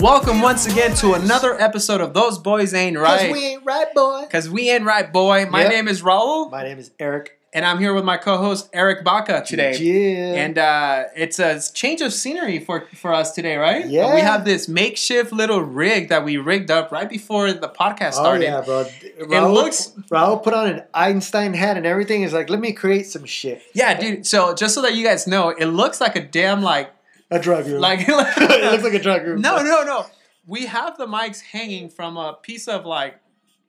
Welcome once again to another episode of Those Boys Ain't Right. Cause we ain't right, boy. Because we ain't right, boy. My Yep. name is Raul, My name is Eric. and I'm here with my co-host Eric Baca today. Yeah. And uh, it's a change of scenery for, for us today, right? Yeah. We have this makeshift little rig that we rigged up right before the podcast started. oh started. yeah, bro. Raul, looks- Raul put on an Einstein hat and everything. Is like, let me create some shit. Yeah, dude. So just so that you guys know, it looks like a damn like A drug room. like. it looks like a drug room. no, no, no. We have the mics hanging from a piece of like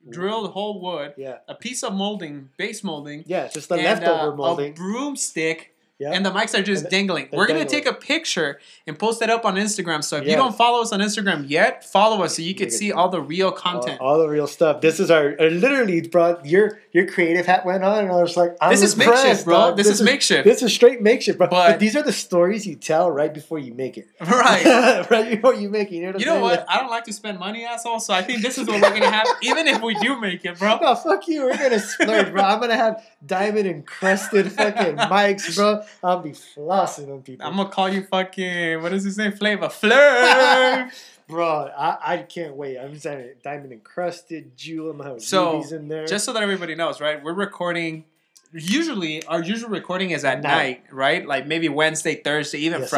drilled whole wood, Yeah. a piece of molding, base molding, Yeah, just the and, leftover uh, molding. a broomstick, Yeah. and the mics are just dangling. We're gonna take a picture and post that up on Instagram. So if you don't follow us on Instagram yet, follow us so you can see all the real content. all the real stuff. This is our uh, literally, bro. Your your creative hat went on, and I was like, I'm This is makeshift, bro. dog. This is makeshift. This is straight makeshift, bro. But- But, these are the stories you tell right before you make it. right. right before you make it. You know what, You know what? I don't like to spend money, asshole. So I think this is what we're gonna have, even if we do make it, bro. No, fuck you. We're gonna splurge, bro. I'm gonna have diamond encrusted fucking mics, bro. I'll be flossing on people. I'm gonna call you fucking what is his name? Flavor Flav. bro, I, I can't wait. I'm saying diamond encrusted jewel. I'm So, rubies in there. Just so that everybody knows, right? We're recording. Usually, our usual recording is at night, Night. right? Like maybe Wednesday, Thursday, even Yes, sir.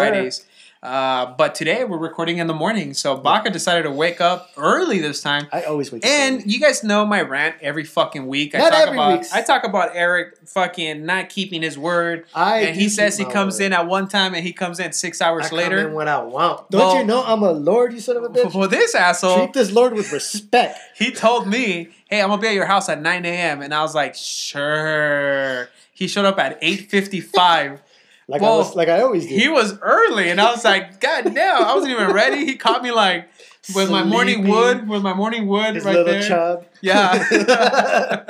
Uh, but today we're recording in the morning. So Baca decided to wake up early this time. I always wake up. And you guys know my rant every fucking week. I Not talk every about week. I talk about Eric fucking not keeping his word. I and he says he comes word. in at one time and he comes in six I hours come in later. when I want. Don't Well- you know I'm a lord? You son of a bitch. For this asshole, Treat this lord with respect. he told me, "Hey, I'm gonna be at your house at 9 a.m." And I was like, "Sure." He showed up at 8:55. Like Well, I was, like I always do. He was early, and I was like, "God damn!" I wasn't even ready. He caught me like with my morning wood, with my morning wood His right little there. chub. Yeah.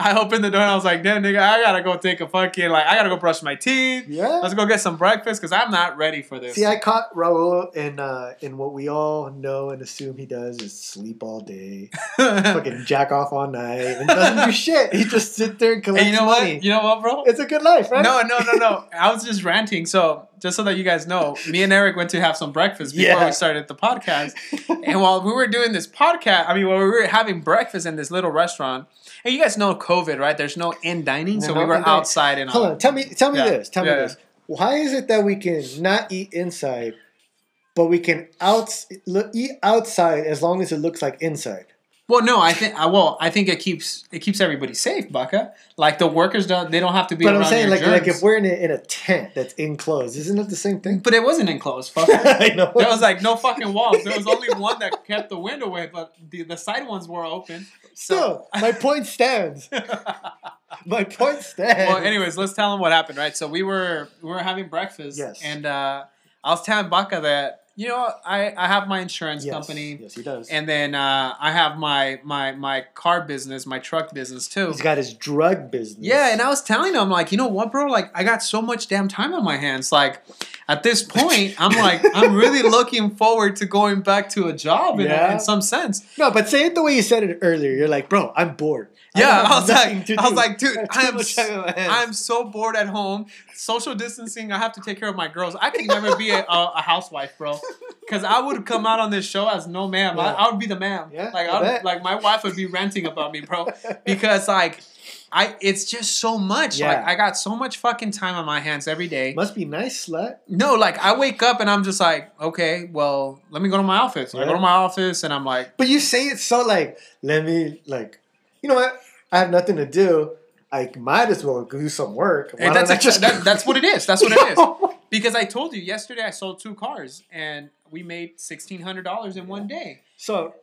I opened the door and I was like, "Damn, nigga, I gotta go take a fucking like, I gotta go brush my teeth. yeah. Let's go get some breakfast because I'm not ready for this." See, I caught Raul in uh, in what we all know and assume he does is sleep all day, fucking jack off all night, and doesn't do shit. He just sit there and collect and you know money. what? You know what, bro? It's a good life, right? No, no, no, no. I was just ranting. So, just so that you guys know, me and Eric went to have some breakfast before Yeah. we started the podcast. and while we were doing this podcast, I mean, while we were having breakfast in this little restaurant, and you guys know COVID, right? There's no in dining, so No we were outside and Hold all. on, tell me, tell me Yeah, this, tell yeah. me this. Why is it that we can not eat inside, but we can out look, eat outside as long as it looks like inside? Well, no, I think. uh, Well, I think it keeps it keeps everybody safe, Baca. Like the workers don't, they don't have to be. But I'm saying, like, like if we're in a, in a tent that's enclosed, isn't it the same thing? But it wasn't enclosed, fuck. I know. There was like no fucking walls. There was only one that kept the wind away, but the, the side ones were open. Still, my point stands. My point stands. well, anyways, let's tell them what happened, right? So we were we were having breakfast, Yes. and uh, I was telling Baca that you know I, I have my insurance yes. company, Yes, he does. and then uh, I have my my my car business, my truck business too. He's got his drug business. Yeah, and I was telling him like, you know what, bro? Like, I got so much damn time on my hands. Like, at this point, I'm like, I'm really looking forward to going back to a job in, Yeah. in some sense. no, but say it the way you said it earlier. You're like, bro, I'm bored. Yeah, have I was like, to I was like, dude, I am, much time on my hands. I'm so bored at home. Social distancing. I have to take care of my girls. I could never be a, a, a housewife, bro. Because I would come out on this show as no ma'am. I, Yeah. I would be the ma'am. Yeah, like I I bet. like my wife would be ranting about me, bro. Because like, I it's just so much. Yeah. Like I got so much fucking time on my hands every day. Must be nice, slut. No, like I wake up and I'm just like, okay, well, let me go to my office. I go to my office and I'm like, But you say it so like, let me like, you know what? I have nothing to do. I might as well do some work. Why Hey, that's actually, that, that's what it is. That's what it is. Because I told you yesterday, I sold two cars and we made sixteen hundred dollars in one day. so,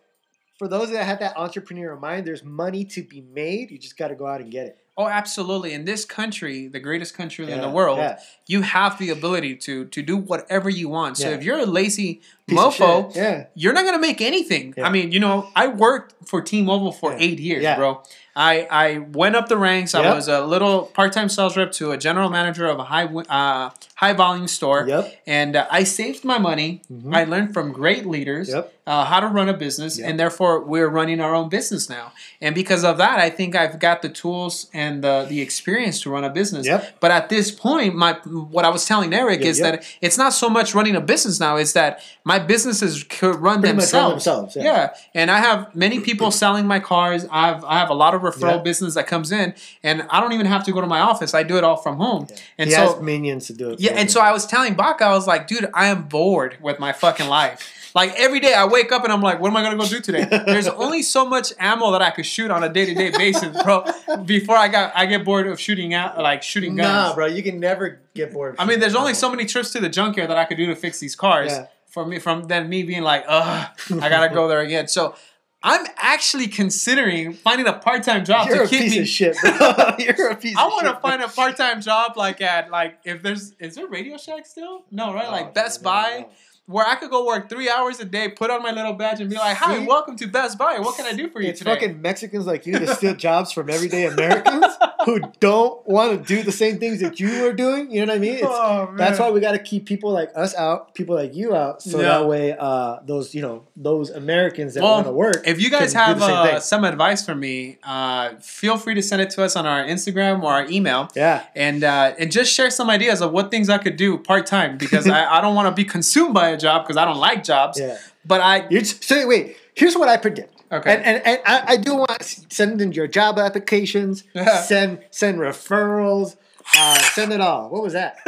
for those that have that entrepreneurial mind, there's money to be made. You just got to go out and get it. Oh, absolutely! In this country, the greatest country in the world, yeah. you have the ability to to do whatever you want. So Yeah. if you're a lazy Piece mofo, shit. Yeah. you're not gonna make anything. Yeah. I mean, you know, I worked for T-Mobile for Yeah. eight years, Yeah. bro. I I went up the ranks. I was a little part-time sales rep to a general manager of a high uh, high volume store, Yep. and uh, I saved my money. Mhm. I learned from great leaders Yep. uh, how to run a business, Yep. and therefore we're running our own business now. And because of that, I think I've got the tools and the the experience to run a business. Yep. But at this point, my what I was telling Eric Yeah, is yeah. that it's not so much running a business now; it's that my businesses could run Pretty much run themselves. themselves, yeah. and I have many people selling my cars. I have I have a lot of referral Yeah. business that comes in, and I don't even have to go to my office. I do it all from home. And he so has minions to do it. yeah, and him. so I was telling Baca, I was like, dude, I am bored with my fucking life. Like every day I wake up and I'm like, what am I gonna go do today? There's only so much ammo that I could shoot on a day to day basis, bro. Before I got I get bored of shooting out like shooting guns. Nah, bro, you can never get bored. I mean, there's only so many trips to the junkyard that I could do to fix these cars. Yeah. For me, from then me being like, ugh, I gotta go there again. So I'm actually considering finding a part time job You're to a keep piece me. of shit, bro. You're a piece I want to find a part time job like at like if there's is there Radio Shack still? No, right? Like Best no, Buy, no. where I could go work three hours a day, put on my little badge, and be like, "Hi, See? welcome to Best Buy. What can I do for you It's today?" fucking Mexicans like you that steal jobs from everyday Americans who don't want to do the same things that you are doing. You know what I mean? Oh, that's why we got to keep people like us out, people like you out, so Yeah. that way uh, those you know those Americans that Well, want to work. If you guys have uh, some advice for me, uh, feel free to send it to us on our Instagram or our email. yeah, and uh, and just share some ideas of what things I could do part time because I, I don't want to be consumed by a job because I don't like jobs. yeah. But I You're just, so wait, here's what I predict. Okay. And and, and I, I do want to send in your job applications, send send referrals, uh, send it all. What was that?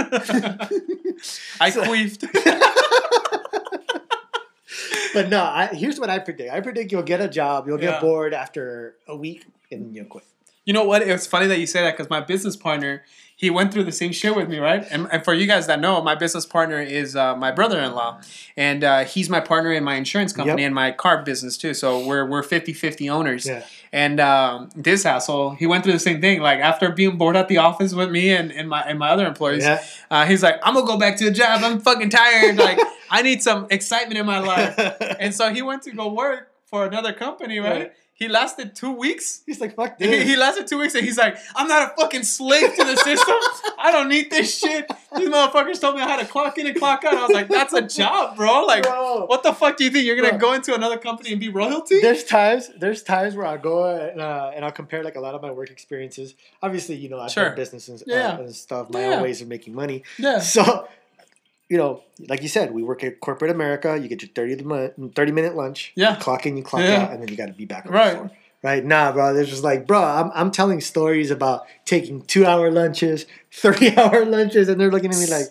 I queefed. But no, I, here's what I predict. I predict you'll get a job, you'll get Yeah. bored after a week, and you'll quit. You know what? It's funny that you say that because my business partner, he went through the same shit with me, right? And, and for you guys that know, my business partner is uh, my brother-in-law, and uh, he's my partner in my insurance company Yep. and my car business too. So we're we're 50-50 owners. Yeah. And um, this asshole, he went through the same thing. Like after being bored at the office with me and, and my and my other employees, Yeah. uh, he's like, "I'm gonna go back to a job. I'm fucking tired. Like I need some excitement in my life." And so he went to go work for another company, right? Right. He lasted two weeks. He's like, fuck He, this. he lasted two weeks and he's like, I'm not a fucking slave to the system. I don't need this shit. These motherfuckers told me I had to clock in and clock out. I was like, that's a job, bro. Like, Bro. what the fuck do you think? You're gonna go into another company and be royalty? there's times there's times where I go and, uh, and I'll compare like a lot of my work experiences. Obviously, you know, I've Sure. done businesses uh, Yeah. and stuff, my Yeah. own ways of making money. Yeah. So, you know, like you said, we work at corporate America. You get your 30, mon- 30 minute lunch. Yeah. You clock in, you clock Yeah. out, and then you got to be back on Right. the floor. Right. Nah, bro. They're just like, bro, I'm, I'm telling stories about taking two hour lunches, 30 hour lunches, and they're looking at me like,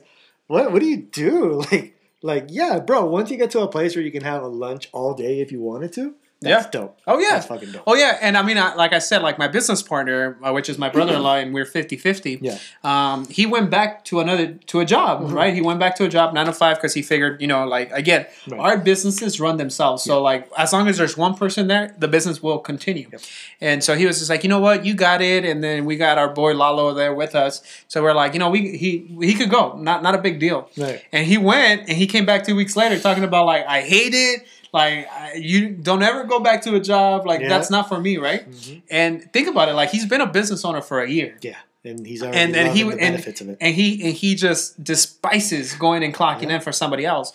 what, what do you do? Like, like, yeah, bro, once you get to a place where you can have a lunch all day if you wanted to, that's Yeah. dope. Oh yeah. That's fucking dope. Oh yeah, and I mean, I, like I said, like my business partner, uh, which is my brother-in-law, and we're 50-50. Yeah. Um, he went back to another to a job, Mhm. right? He went back to a job nine to five because he figured, you know, like again, Right. our businesses run themselves. So like, as long as there's one person there, the business will continue. Yep. And so he was just like, you know what, you got it. And then we got our boy Lalo there with us. So we're like, you know, we he he could go, not not a big deal. Right. And he went, and he came back two weeks later talking about like, I hate it. Like you don't ever go back to a job. Like Yeah. that's not for me, right? Mhm. And think about it. Like he's been a business owner for a year, Yeah. And he's already and and he the and, benefits of it. and he and he just despises going and clocking Yeah. in for somebody else.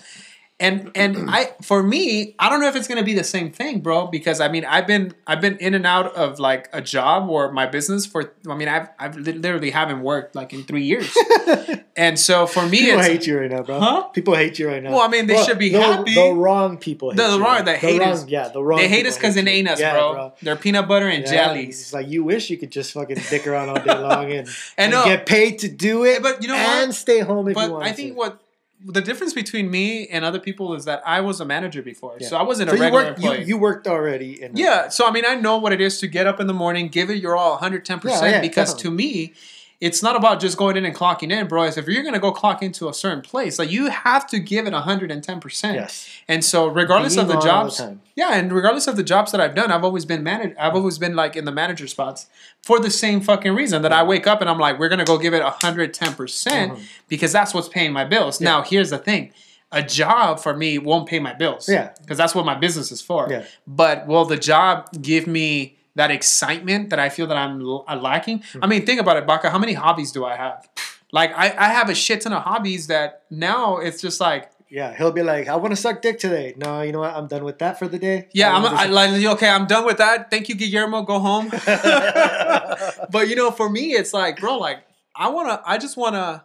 And and I for me, I don't know if it's gonna be the same thing, bro. Because I mean, I've been I've been in and out of like a job or my business for. I mean, I've I've literally haven't worked like in three years. and so for me, People hate you right now, bro. Huh? People hate you right now. Well, I mean, they should be happy. The wrong people. Hate The- the wrong- man. the haters. wrong- yeah, the wrong. they hate us because it ain't us, Yeah, bro. They're peanut butter and Yeah, jellies. It's like you wish you could just fucking dick around all day long and, And and no- get paid to do it, But you know and what? stay home if you But want. I think what the difference between me and other people is that I was a manager before, Yeah. so I wasn't so a you regular worked. You, employee. you worked already. In yeah, so I mean, I know what it is to get up in the morning, give it your all, 110 Yeah, oh, percent. yeah, Because definitely. to me, it's not about just going in and clocking in, bro. It's if you're gonna go clock into a certain place, like you have to give it 110 percent. Yes. And so, regardless of the jobs, time. yeah, and regardless of the jobs that I've done, I've always been managed. I've always been like in the manager spots for the same fucking reason that I wake up and I'm like, we're gonna go give it 110 percent Mhm. because that's what's paying my bills. Yeah. Now, here's the thing. A job for me won't pay my bills. Yeah. Because that's what my business is for. Yeah. But will the job give me that excitement that I feel that I'm l- uh, lacking? Hmm. I mean, think about it, Baca. How many hobbies do I have? Like, I, I have a shit ton of hobbies that now it's just like, Yeah, he'll be like, "I want to suck dick today." No, you know what? I'm done with that for the day. yeah, I'm I, like, okay, I'm done with that. Thank you, Guillermo. Go home. but you know, for me, it's like, bro, like, I wanna, I just wanna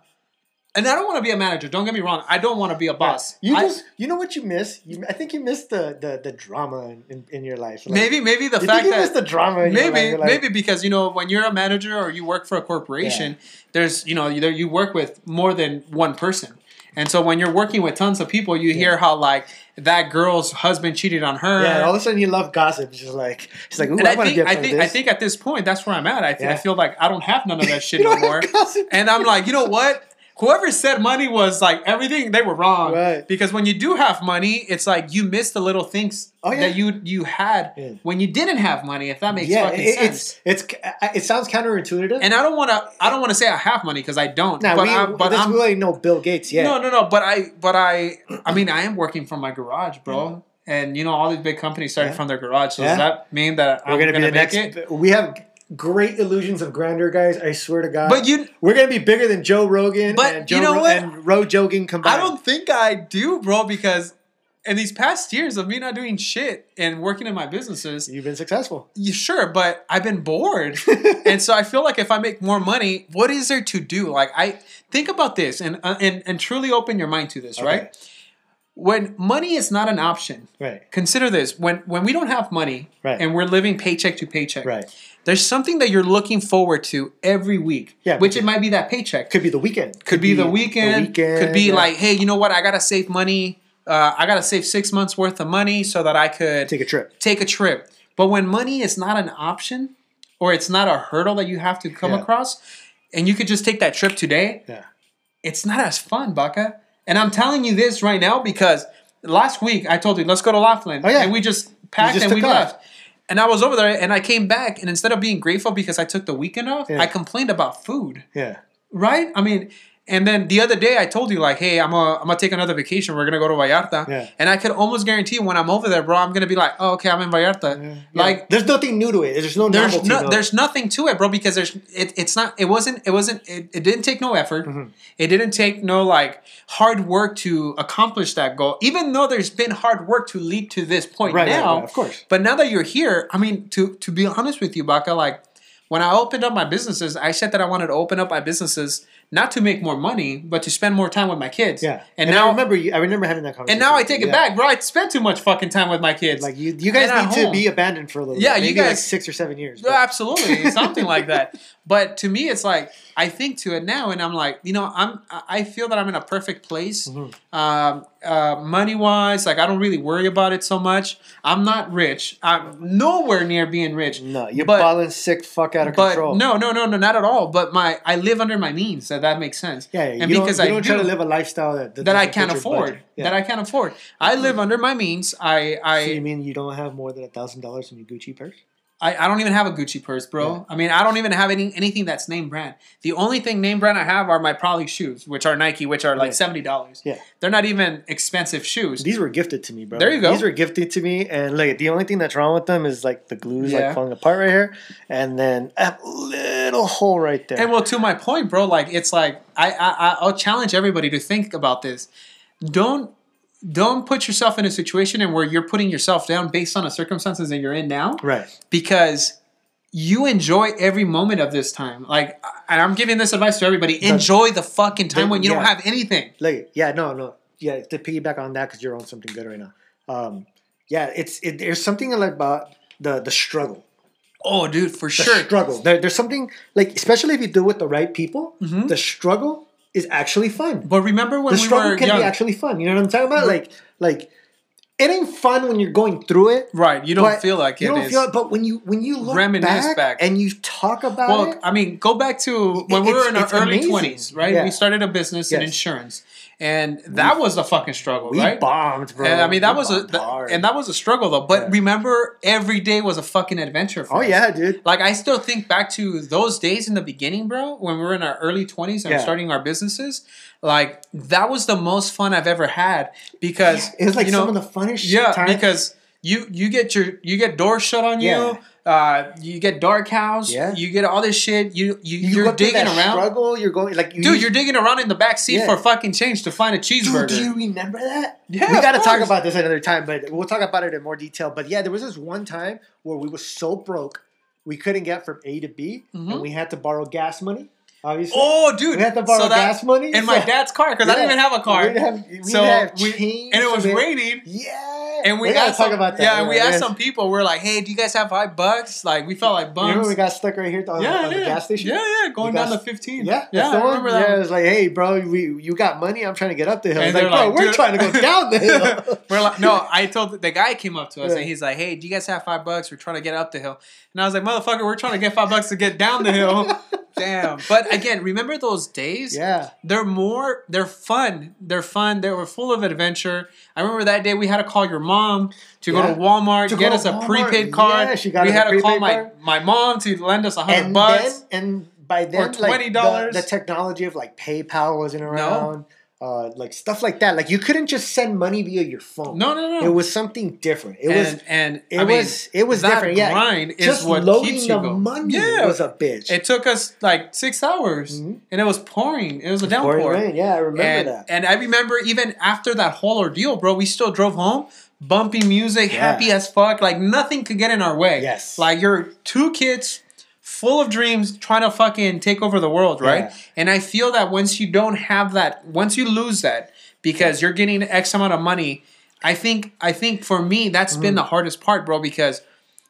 and I don't want to be a manager. Don't get me wrong. I don't want to be a boss. You I- just, you know what you miss? You, I think you miss the the, the drama in, in, in your life. Like, maybe maybe the fact that miss the drama. In your life? maybe like, maybe because you know when you're a manager or you work for a corporation there's you know you work with more than one person and so when you're working with tons of people you hear how like that girl's husband cheated on her Yeah, all of a sudden you love gossip. It's just like it's like, ooh, and I, I want to think I think I think at this point that's where I'm at. I, th- I feel like I don't have none of that shit anymore. And I'm like, you know what? Whoever said money was like everything, they were wrong. Right. Because when you do have money, it's like you miss the little things Oh, yeah. that you you had Yeah. when you didn't have money. If that makes yeah, fucking it, sense. it's it's it sounds counterintuitive. And I don't want to. I don't want to say I have money because I don't. now but we, I, but this, I'm, we ain't no Bill Gates yet. no, no, no. But I, but I, I mean, I am working from my garage, bro. And you know, all these big companies started Yeah. from their garage. So Yeah. does that mean that We're I'm gonna, gonna, be the next. it? We have great illusions of grandeur, guys. I swear to God. But you, we're gonna be bigger than Joe Rogan But and Joe you know Ro- what? and Ro Jogan combined. I don't think I do, bro, because in these past years of me not doing shit and working in my businesses, You've been successful. you sure, but I've been bored. and so I feel like if I make more money, what is there to do? Like I think about this and uh, and and truly open your mind to this, Okay. right? When money is not an option, Right. consider this: when when we don't have money Right. and we're living paycheck to paycheck, Right. there's something that you're looking forward to every week. Yeah, which it might be that paycheck. Could be the weekend. Could be the weekend. Could be yeah. like, hey, you know what? I gotta save money. Uh, I gotta save six months worth of money so that I could take a trip. take a trip. But when money is not an option, or it's not a hurdle that you have to come Yeah. across, and you could just take that trip today, Yeah. it's not as fun, Baca. And I'm telling you this right now because last week I told you let's go to Laughlin, Oh, yeah. and we just packed just and we off. left. And I was over there, and I came back, and instead of being grateful because I took the weekend off, Yeah. I complained about food Yeah. right? I mean, and then the other day I told you like, hey, I'm gonna I'm gonna take another vacation. We're gonna go to Vallarta, Yeah. and I could almost guarantee when I'm over there, bro, I'm gonna be like, oh, okay, I'm in Vallarta. Yeah. Like, there's nothing new to it. There's no there's novelty. no, there's nothing to it, bro, because there's it, it's not it wasn't it wasn't it, it didn't take no effort. Mm-hmm. It didn't take no like hard work to accomplish that goal. Even though there's been hard work to lead to this point Right, right, right, of course. But now that you're here, I mean, to to be honest with you, Baca, like when I opened up my businesses, I said that I wanted to open up my businesses not to make more money, but to spend more time with my kids. Yeah. And, I now remember you, I remember having that conversation. and now I take it Yeah. back, bro. I spent too much fucking time with my kids. Like you, you guys And need to be abandoned for a little. Yeah, bit. you Maybe like guys- six or seven years. But- absolutely, something like that. But to me, it's like I think to it now, and I'm like, you know, I'm I feel that I'm in a perfect place, Mm-hmm. um, uh, money wise. Like I don't really worry about it so much. I'm not rich. I'm nowhere near being rich. no, you're balling sick fuck out of But control. no, no, no, no, not at all. But my I live under my means. So that makes sense. Yeah, and you because don't, you I don't do, try to live a lifestyle that that I can't afford. Yeah. That I can't afford. I live mm-hmm. under my means. I I so you mean you don't have more than a thousand dollars in your Gucci purse? I, I don't even have a Gucci purse, bro. I mean, I don't even have any anything that's name brand. The only thing name brand I have are my probably shoes, which are Nike, which are like Yeah. seventy dollars. Yeah. they're not even expensive shoes. These were gifted to me, bro. There you go. These were gifted to me, and like the only thing that's wrong with them is like the glue's Yeah. like falling apart right here, and then a little hole right there. And well, to my point, bro, like it's like I I- I'll challenge everybody to think about this. Don't don't put yourself in a situation and where you're putting yourself down based on the circumstances that you're in now, right. because you enjoy every moment of this time. Like, and I'm giving this advice to everybody: enjoy the fucking time the- when you don't have anything. Like yeah, no, no, yeah. To piggyback on that because you're on something good right now. Um, yeah, it's it, there's something like about the the struggle. Oh, dude, for The sure. struggle. There, there's something like especially if you do it with the right people. Mm-hmm. The struggle is actually fun. But remember when the we struggle can young? be actually fun. You know what I'm talking about? Like like it ain't fun when you're going through it. right, you don't feel like you it don't is. feel it, but when you when you look Reminisce back, back. and you talk about well, it, I mean, go back to when we were in our early twenties, right? Yeah. We started a business in insurance, and that was a fucking struggle, we right? bombed, bro. And I mean, that We was a th- and that was a struggle though. But Yeah. remember, every day was a fucking adventure. For oh us. yeah, dude. Like I still think back to those days in the beginning, bro, when we were in our early twenties and Yeah. starting our businesses. Like that was the most fun I've ever had because It was like you know, some of the funnest yeah, times. because you you get your you get doors shut on you. Yeah. Uh, you get dark house. Yeah. You get all this shit. You you, you are digging around, Struggle, you're going like you dude. You're digging around in the back seat Yeah. for fucking change to find a cheeseburger. Dude, do you remember that? Yeah, we got to talk about this another time, but we'll talk about it in more detail. But yeah, there was this one time where we were so broke, we couldn't get from A to B, Mhm. and we had to borrow gas money. Obviously. Oh, dude. we had to borrow so that- gas money in my dad's car because I didn't even have a car. We didn't have, we so didn't have we, and it was so raining. Yeah. And we, gotta talk some, about that. Yeah, and we asked some people. We're like, "Hey, do you guys have five bucks?" Like we felt like bums. Remember we got stuck right here on, yeah, on yeah. the gas station? Yeah, yeah, going down the fifteen. Yeah, yeah, the I remember Yeah, that. it was like, hey, bro, we, you got money? I'm trying to get up the hill. And like, bro, like, we're trying to go down the hill. We're like, no, I told the guy came up to us Yeah. and he's like, "Hey, do you guys have five bucks? We're trying to get up the hill." And I was like, "Motherfucker, we're trying to get five bucks to get down the hill." Damn. But again, remember those days? yeah. They're more. They're fun. They're fun. They were full of adventure. I remember that day we had to call your mom to go to Walmart To get us a Walmart. prepaid card. Yeah, she got we had to call my card. my mom to lend us a hundred bucks. then, and by then, Or like, $20. the, the technology of like PayPal wasn't around. Uh, like stuff like that. Like you couldn't just send money via your phone. no, no, no. It was something different. It and, was and it I mean, was it was that different. Yeah. grind is Just what loading keeps you the going. money Yeah. was a bitch. It took us like six hours, Mhm. and it was pouring. It was a Pouring downpour. rain. Yeah, I remember and, that. and I remember even after that whole ordeal, bro, we still drove home, Bumpy music, Yeah. happy as fuck. Like nothing could get in our way. Yes. Like you're two kids full of dreams trying to fucking take over the world, right? Yeah. And I feel that once you don't have that, once you lose that because you're getting X amount of money, I think I think for me that's been mm-hmm. the hardest part, bro, because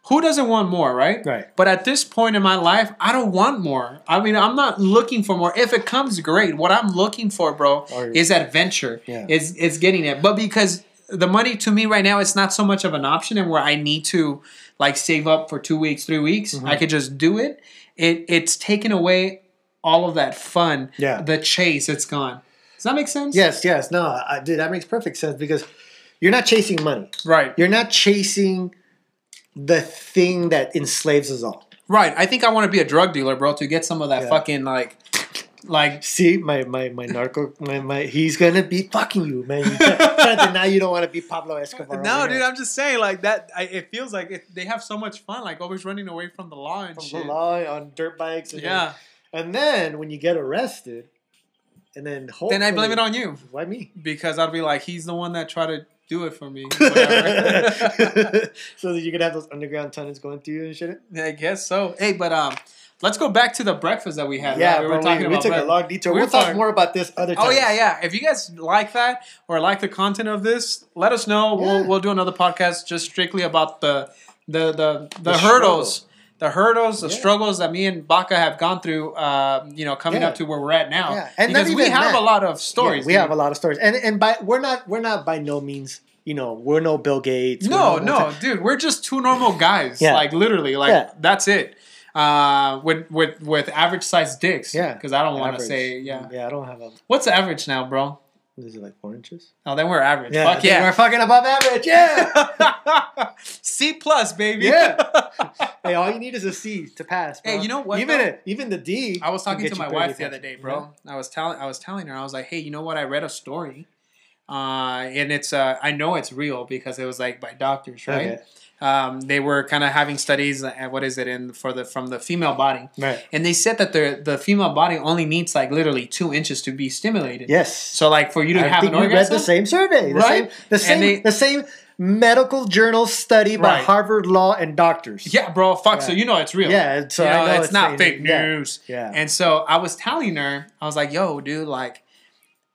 who doesn't want more, right? Right. But at this point in my life, I don't want more. I mean, I'm not looking for more. If it comes, great. What I'm looking for, bro, Or- is adventure. Yeah. Is is getting it. But because the money to me right now, it's not so much of an option, and where I need to like save up for two weeks, three weeks, Mm-hmm. I could just do it. It it's taken away all of that fun. Yeah. The chase, it's gone. Does that make sense? Yes, yes. No, I, dude, that makes perfect sense because you're not chasing money. Right. You're not chasing the thing that enslaves us all. Right. I think I want to be a drug dealer, bro, to get some of that Yeah. fucking like, like See, my my my narco, my, my he's gonna be fucking you, man. You can't, can't deny you don't want to be Pablo Escobar. No, dude, here. I'm just saying like that. I, it feels like it, they have so much fun, like always running away from the law and From shit. the law on dirt bikes. And Yeah. and then when you get arrested, and then Then I blame it on you Why me? because I'll be like, he's the one that tried to do it for me. So that you could have those underground tunnels going through you and shit. I guess so. Hey, but um, let's go back to the breakfast that we had. Yeah, right? we bro, were talking we, about. took a long detour. We We'll talk more about this other time. Oh yeah, yeah. If you guys like that or like the content of this, let us know. We'll we'll do another podcast just strictly about the the the the, The hurdles. The hurdles, the Yeah. struggles that me and Baca have gone through, uh, you know, coming Yeah. up to where we're at now. Yeah. And because we have that. a lot of Yeah, stories. we dude. have a lot of stories, and and by we're not we're not by no means you know we're no Bill Gates. No, no, dude, we're just two normal guys. Yeah. Like literally, like Yeah. that's it. Uh, with with with average sized dicks. Yeah, because I don't want to say yeah. Yeah, I don't have a. What's the average now, bro? Is it like four inches? Oh, then we're average. Yeah, Fuck yeah. we're fucking above average. Yeah, C plus, baby. Yeah. hey, all you need is a C to pass. Bro. Hey, you know what, Even a, even the D. I was talking to my wife the other day, bro. I was telling I was telling her I was like, "Hey, you know what? I read a story, uh, and it's uh, I know it's real because it was like by doctors, right? Okay. Um, they were kind of having studies. Uh, what is it in for the from the female body, Right. and they said that the the female body only needs like literally two inches to be stimulated. Yes. So like for you to I have think an we read the same survey, the Right? Same, the same, they- the same medical journal study by Right. Harvard Law and doctors. yeah, bro, fuck. So you know it's real. Yeah, so You know, know it's, not fake news. Yeah. news. Yeah. And so I was telling her, I was like, yo, dude, like,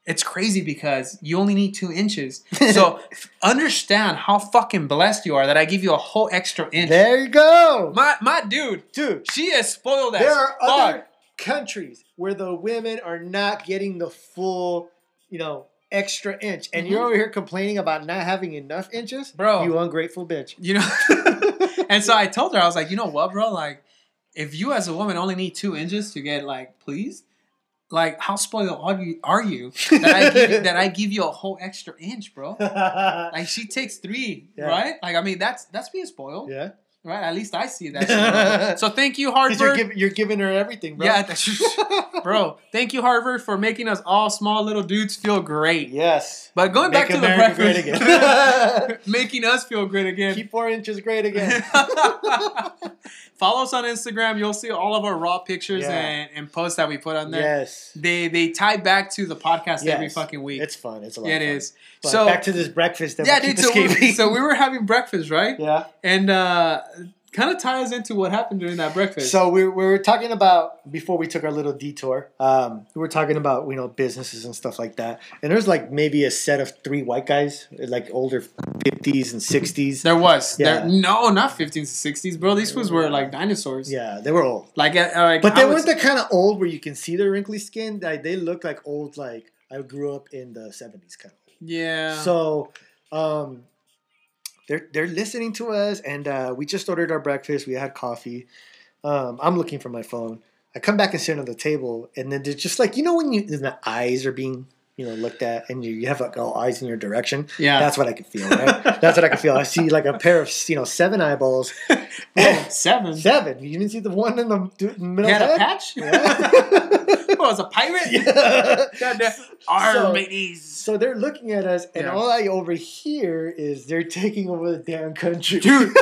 it's crazy because you only need two inches. So understand how fucking blessed you are that I give you a whole extra inch. There you go, my my dude, dude. she is spoiled as There are fuck. other countries where the women are not getting the full, you know, extra inch, and you're Mhm. over here complaining about not having enough inches, Bro. You ungrateful bitch. You know? and so I told her, I was like, you know what, bro? Like, if you as a woman only need two inches to get like pleased, like how spoiled are you are you that I give you, that I give you a whole extra inch, bro? Like she takes three, Yeah. right? Like I mean, that's that's being spoiled, yeah, right? At least I see that. so thank you, you're, Harvard. giving you're giving her everything, bro. Yeah, bro. Thank you, Harvard, for making us all small little dudes feel great. yes. But going back Make to the breakfast, making us feel great again. Keep four inches great again. Follow us on Instagram. You'll see all of our raw pictures Yeah. and, and posts that we put on there. yes, They they tie back to the podcast every fucking week. it's fun. It's a lot. yeah, of fun. is. But so back to this breakfast that yeah, dude. So we, so we were having breakfast, right? yeah, And uh, kind of ties into what happened during that breakfast. So we, we were talking about before we took our little detour. Um, we were talking about you know businesses and stuff like that. And there's like maybe a set of three white guys, like older fifties and sixties. there was Yeah. there no not fifties to 60s, bro. These fools were like dinosaurs. Yeah, they were old, Like, uh, like but they weren't the kind of old where you can see their wrinkly skin. Like they look like old. Like I grew up in the seventies, kind of. yeah. So, um, they're they're listening to us, and uh, we just ordered our breakfast. We had coffee. Um, I'm looking for my phone. I come back and sit on the table, and then they're just like you know when you the eyes are being you know looked at, and you, you have like all eyes in your direction. yeah. That's what I can feel. Right? That's what I can feel. I see like a pair of you know seven eyeballs. Seven. Seven. You didn't see the one in the, middle He had a patch. Yeah. what was a pirate? Yeah. So-. So they're looking at us, and Yeah. all I overhear is they're taking over the damn country. Dude.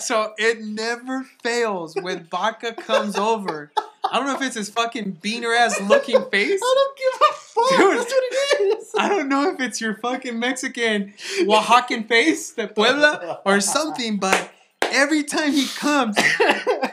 So it never fails when Baca comes over. I don't know if it's his fucking beaner ass looking face. I don't give a fuck. Dude. That's what it is. I don't know if it's your fucking Mexican Oaxacan face, the Puebla, or something, but every time he comes,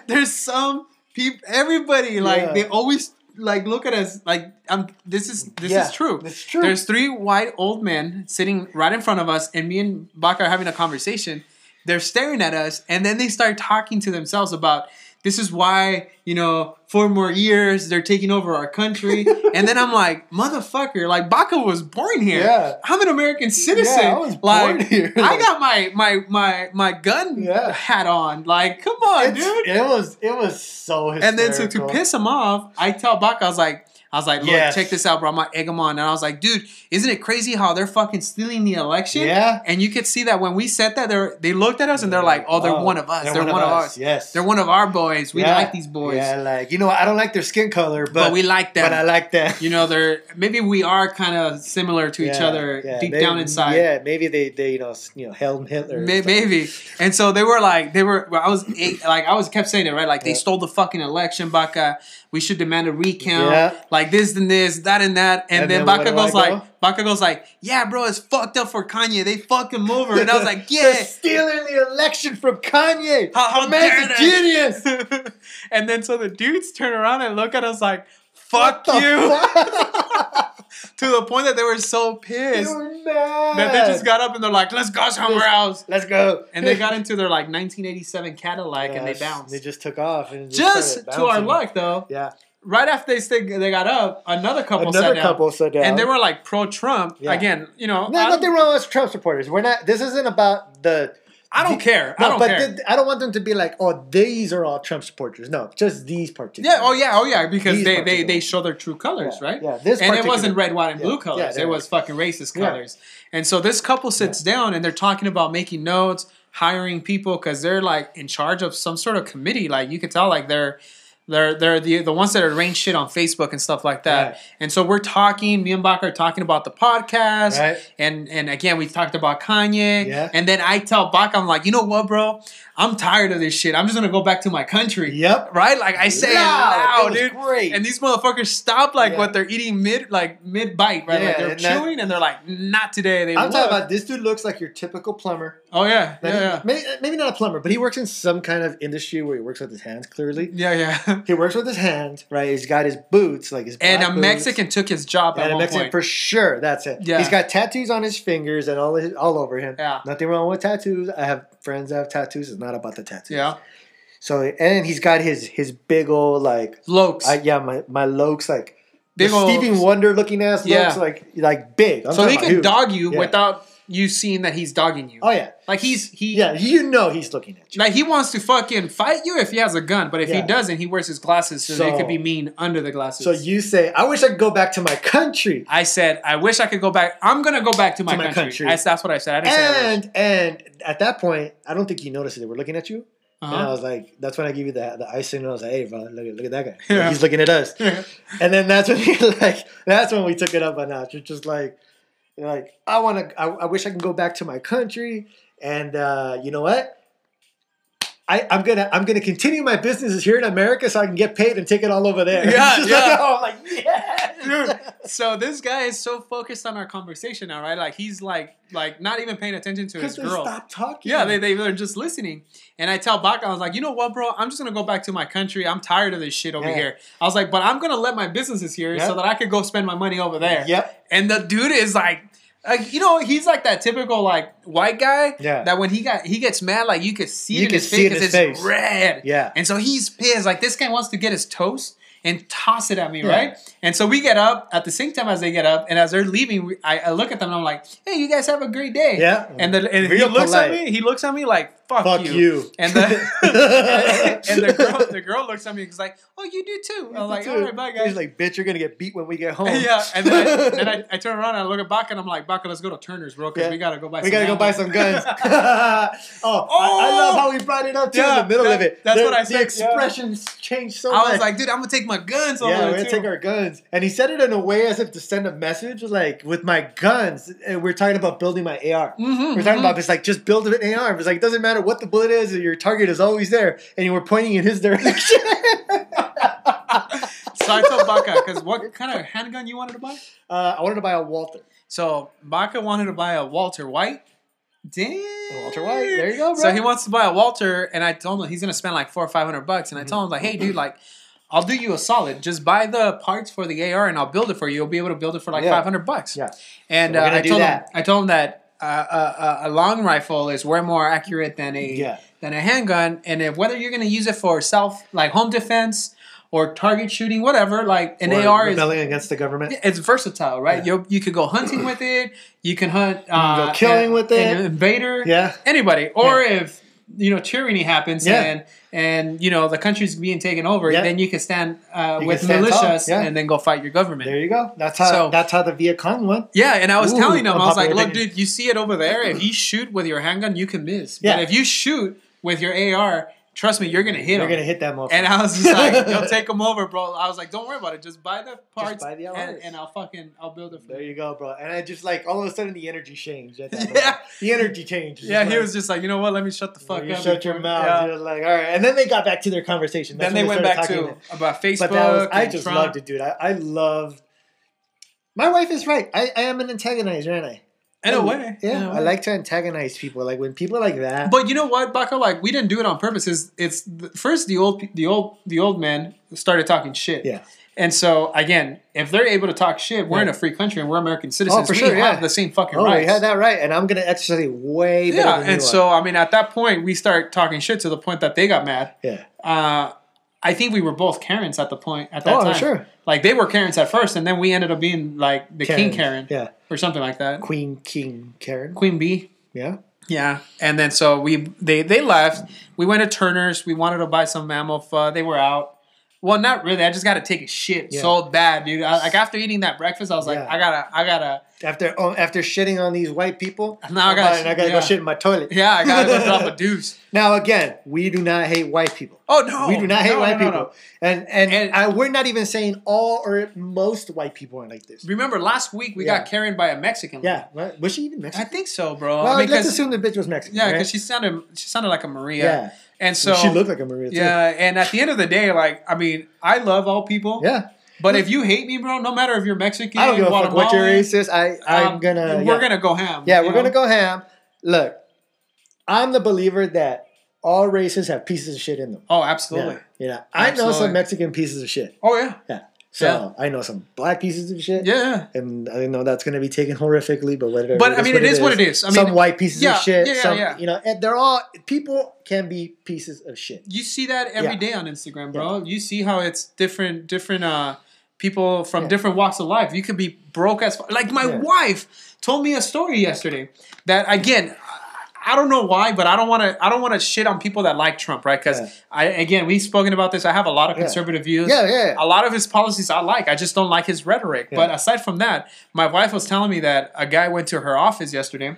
there's some people, everybody, like, Yeah. they always, like, look at us, like, um, this is, this Yeah, is true. It's true. There's three white old men sitting right in front of us, and me and Baca are having a conversation. They're staring at us, and then they start talking to themselves about this is why, you know, four more years they're taking over our country. and then I'm like, motherfucker, like Baca was born here. Yeah. I'm an American citizen. Yeah, I was like, born here. I got my my my my gun Yeah. hat on. Like, come on, It's- dude. It was it was so hysterical. And then so to piss him off, I tell Baca, I was like, I was like, look, Yes. check this out, bro. I'm gonna egg him on. And I was like, dude, isn't it crazy how they're fucking stealing the election? Yeah. And you could see that when we said that, they they looked at us and they're like, oh, they're Wow. one of us. They're, one, of us. Yes. They're one of our boys. We Yeah. like these boys. Yeah, like you know, I don't like their skin color, but, but, we like them. but I like them. you know, they're maybe we are kind of similar to each other yeah, deep they- down inside. Yeah, maybe they they you know you know Helen Hitler. and May- Maybe, and so they were like, they were. I was eh, like, I was kept saying it right. Like they stole the fucking election, Baca. We should demand a recount. Yeah. Like this and this, that and that, and, And then, then Baca goes go? like, Baca goes like, yeah, bro, it's fucked up for Kanye. They fucked him over, and I was like, yeah. They're stealing the election from Kanye. How, how man's a genius. and then so the dudes turn around and look at us like, fuck you, fuck? to the point that they were so they pissed were mad. that they just got up and they're like, let's go somewhere else. Let's go. And they got into their like 1987 Cadillac and they bounced. They just took off. And Just started to our luck, though, Yeah. right after they st- they got up, another couple Another sat down, couple sat down. and they were like pro-Trump. Yeah. Again, you know, No, nothing wrong with Trump supporters. We're not. This isn't about the. I don't the- care. I don't but care. I don't want them to be like, oh, these are all Trump supporters. No, just these particular. yeah. Oh yeah. Oh yeah. Because These they, they they show their true colors, Yeah, right? Yeah, this and it wasn't red, white, and Yeah, blue colors. they it was fucking racist Yeah. colors. And so this couple sits down and they're talking about making notes, hiring people because they're like in charge of some sort of committee. Like you could tell, like they're they're they're the the ones that arrange shit on Facebook and stuff like that. Right. And so we're talking. Me and Bach are talking about the podcast. Right. And and again, we talked about Kanye. Yeah. And then I tell Bach, I'm like, you know what, bro? I'm tired of this shit. I'm just gonna go back to my country. Yep. Right? Like I say Loud. it loud, It dude. great. And these motherfuckers stop like Yeah. what they're eating mid like mid bite, right? Yeah, like they're and that- chewing and they're like, not today. They I'm talking about this dude looks like your typical plumber. Oh yeah, Maybe, yeah, yeah, Maybe, uh, maybe not a plumber, but he works in some kind of industry where he works with his hands. Clearly, yeah, yeah. he works with his hands. Right, he's got his boots, like his. and a boots. Mexican took his job at And a Mexican point. for sure. That's it. Yeah. He's got tattoos on his fingers and all his, all over him. Yeah. Nothing wrong with tattoos. I have friends that have tattoos. It's not about the tattoos. yeah, So and he's got his his big old like Locs. I, yeah my my lokes like Big the ol' Stevie Wonder looking ass Yeah. looks like like big. I'm so he can huge. dog you Yeah. without you seeing that he's dogging you. Oh yeah, Like he's he yeah. You know he's looking at you. like he wants to fucking fight you if he has a gun, but if he doesn't, he wears his glasses so, they could be mean under the glasses. So you say, I wish I could go back to my country. I said, I wish I could go back. I'm gonna go back to my, my country. country. That's, that's what I said. I didn't say I. And and at that point, I don't think you noticed it. They were looking at you. And I Uh-huh. was like, that's when I give you the the eye signal. I was like, hey, bro, look at look at that guy. Yeah. He's looking at us. And then that's when he like that's when we took it up a notch. It's just like you're like I want to. I, I wish I can go back to my country. And uh, you know what? I, I'm gonna I'm gonna continue my businesses here in America so I can get paid and take it all over there. Yeah, yeah. Like, oh, like yes. dude. So this guy is so focused on our conversation now, right? Like he's like like not even paying attention to his they girl. stopped talking. Yeah, they, they they're just listening. And I tell Baca, I was like, you know what, bro? I'm just gonna go back to my country. I'm tired of this shit over Yeah. here. I was like, but I'm gonna let my businesses here Yep. so that I could go spend my money over there. Yep. And the dude is like, like you know, he's like that typical like white guy. Yeah. That when he got he gets mad, like you could see it You in his see face it in 'cause his it's face. red. Yeah. And so he's pissed. Like this guy wants to get his toast and toss it at me, Yeah. right? And so we get up at the same time as they get up, and as they're leaving, we, I, I look at them and I'm like, "Hey, you guys have a great day." Yeah. And the and he looks polite. at me. He looks at me like, "Fuck, Fuck you." you. And the and the girl the girl looks at me and is like, "Oh, you do too." I'm like, Dude, "All right, bye, guys." He's like, bitch, you're gonna get beat when we get home. yeah, and then, I, then I, I turn around and I look at Baca and I'm like, Baca, let's go to Turner's, bro, because Yeah. we gotta go buy. we some gotta go buy some guns. oh, I, I love how we brought it up too in the middle that- of it. that's The- what I The said, yeah. expressions changed so I much. was like, dude, I'm gonna take my guns over yeah, we're gonna too. take our guns. And he said it in a way as if to send a message, like with my guns. And we're talking about building my AR. Mhm, We're talking mhm. about it's like just build an AR. It's like it doesn't matter what the bullet is, your target is always there, and you were pointing in his direction. So I told Baca, because what kind of handgun you wanted to buy? uh, I wanted to buy a Walther. So Baca wanted to buy a Walter White. Damn. Walter White. There you go, bro. So he wants to buy a Walther, and I told him he's gonna spend like four or five hundred bucks. And I told him like, hey, dude, like, I'll do you a solid. Just buy the parts for the AR, and I'll build it for you. You'll be able to build it for like Yeah. five hundred bucks. Yeah. And uh, I told him. I told him that uh, uh, a long rifle is way more accurate than a Yeah. than a handgun, and if, whether you're gonna use it for self like home defense or target shooting, whatever, like an Or AR is rebelling against the government. it's versatile, right? Yeah. You you could go hunting with it. You can hunt. can Uh, go killing an- with it. An invader. Yeah. Anybody, or if you know tyranny happens Yeah. and and you know the country's being taken over, Yeah. then you can stand uh, You with can stand militias yeah. and then go fight your government. There you go. That's how. So- that's how the Viet Cong went. Yeah, and I was Ooh, telling them, I was like, look, dude, you see it over there. If you shoot with your handgun, you can miss. Yeah. But if you shoot with your AR, trust me, you're gonna hit him. You're him. gonna hit that motherfucker. And I was just like, "Yo, take them over, bro." I was like, "Don't worry about it. Just buy the parts, buy the and, and I'll fucking I'll build it for There you." go, bro. And I just like all of a sudden the energy changed. Yeah. The energy changed. Yeah, Just he was just like, "You know what? Let me shut the fuck you up." shut your mouth. Yeah. You're like, all right. And then they got back to their conversation. That's Then they went back to about Facebook. But that was I just Trump. loved it, dude. I, I love. My wife is right. I, I am an antagonizer, aren't I? In a way, Yeah, in a I way. like to antagonize people. Like when people like that. But you know what, Baca? Like we didn't do it on purpose. It's, it's the, first the old the old the old men started talking shit. Yeah. And so again, if they're able to talk shit, we're in a free country and we're American citizens. Oh, for we sure, have yeah. the same fucking oh, rights. you had that right, and I'm gonna exercise way better yeah, than and you so are. I mean, at that point, we start talking shit to the point that they got mad. Yeah. Uh, I think we were both Karens at the point at that Oh, time. sure. Like they were Karens at first, and then we ended up being like the King Karen Yeah. or something like that. Queen King Karen. Queen Bee. Yeah. Yeah, and then so we they they left. We went to Turner's. We wanted to buy some ammo. Uh, they were out. Well, not really. I just got to take a shit Yeah. so bad, dude. I, like after eating that breakfast, I was like, Yeah. I gotta, I gotta. After oh, after shitting on these white people, Now I gotta- fine, I gotta yeah. go shit in my toilet. Yeah, I gotta go drop a deuce. Now again, we do not hate white people. Oh no, we do not hate No, white no, no, people, and and, And- I, we're not even saying all or most white people are like this. Remember last week we Yeah. got Karen by a Mexican. Yeah, what? was she even Mexican? I think so, bro. well, I mean, let's assume the bitch was Mexican. yeah, right? because she sounded she sounded like a Maria. yeah, and so she looked like a Maria. Too. yeah, and at the end of the day, like I mean, I love all people. yeah. But if you hate me, bro, no matter if you're Mexican, I don't give a fuck what your race is. I I'm um, gonna. we're yeah. gonna go ham. Yeah, we're know? gonna go ham. Look, I'm the believer that all races have pieces of shit in them. Oh, absolutely. Yeah, yeah. I know some Mexican pieces of shit. Oh yeah. Yeah. So I know some black pieces of shit. Yeah. And I know that's going to be taken horrifically, but whatever. But, I mean, it is what it is. I mean, some white pieces yeah, of shit. yeah, yeah, some, yeah. You know, and they're all people can be pieces of shit. You see that every Yeah. day on Instagram, bro. You see how it's different, different uh, people from Yeah. different walks of life. You could be broke as like my Yeah. wife told me a story yesterday that again. I don't know why, but I don't want to. I don't want to shit on people that like Trump, right? Because Yeah. I again, we've spoken about this. I have a lot of Yeah. conservative views. Yeah, yeah. A lot of his policies I like. I just don't like his rhetoric. Yeah. But aside from that, my wife was telling me that a guy went to her office yesterday.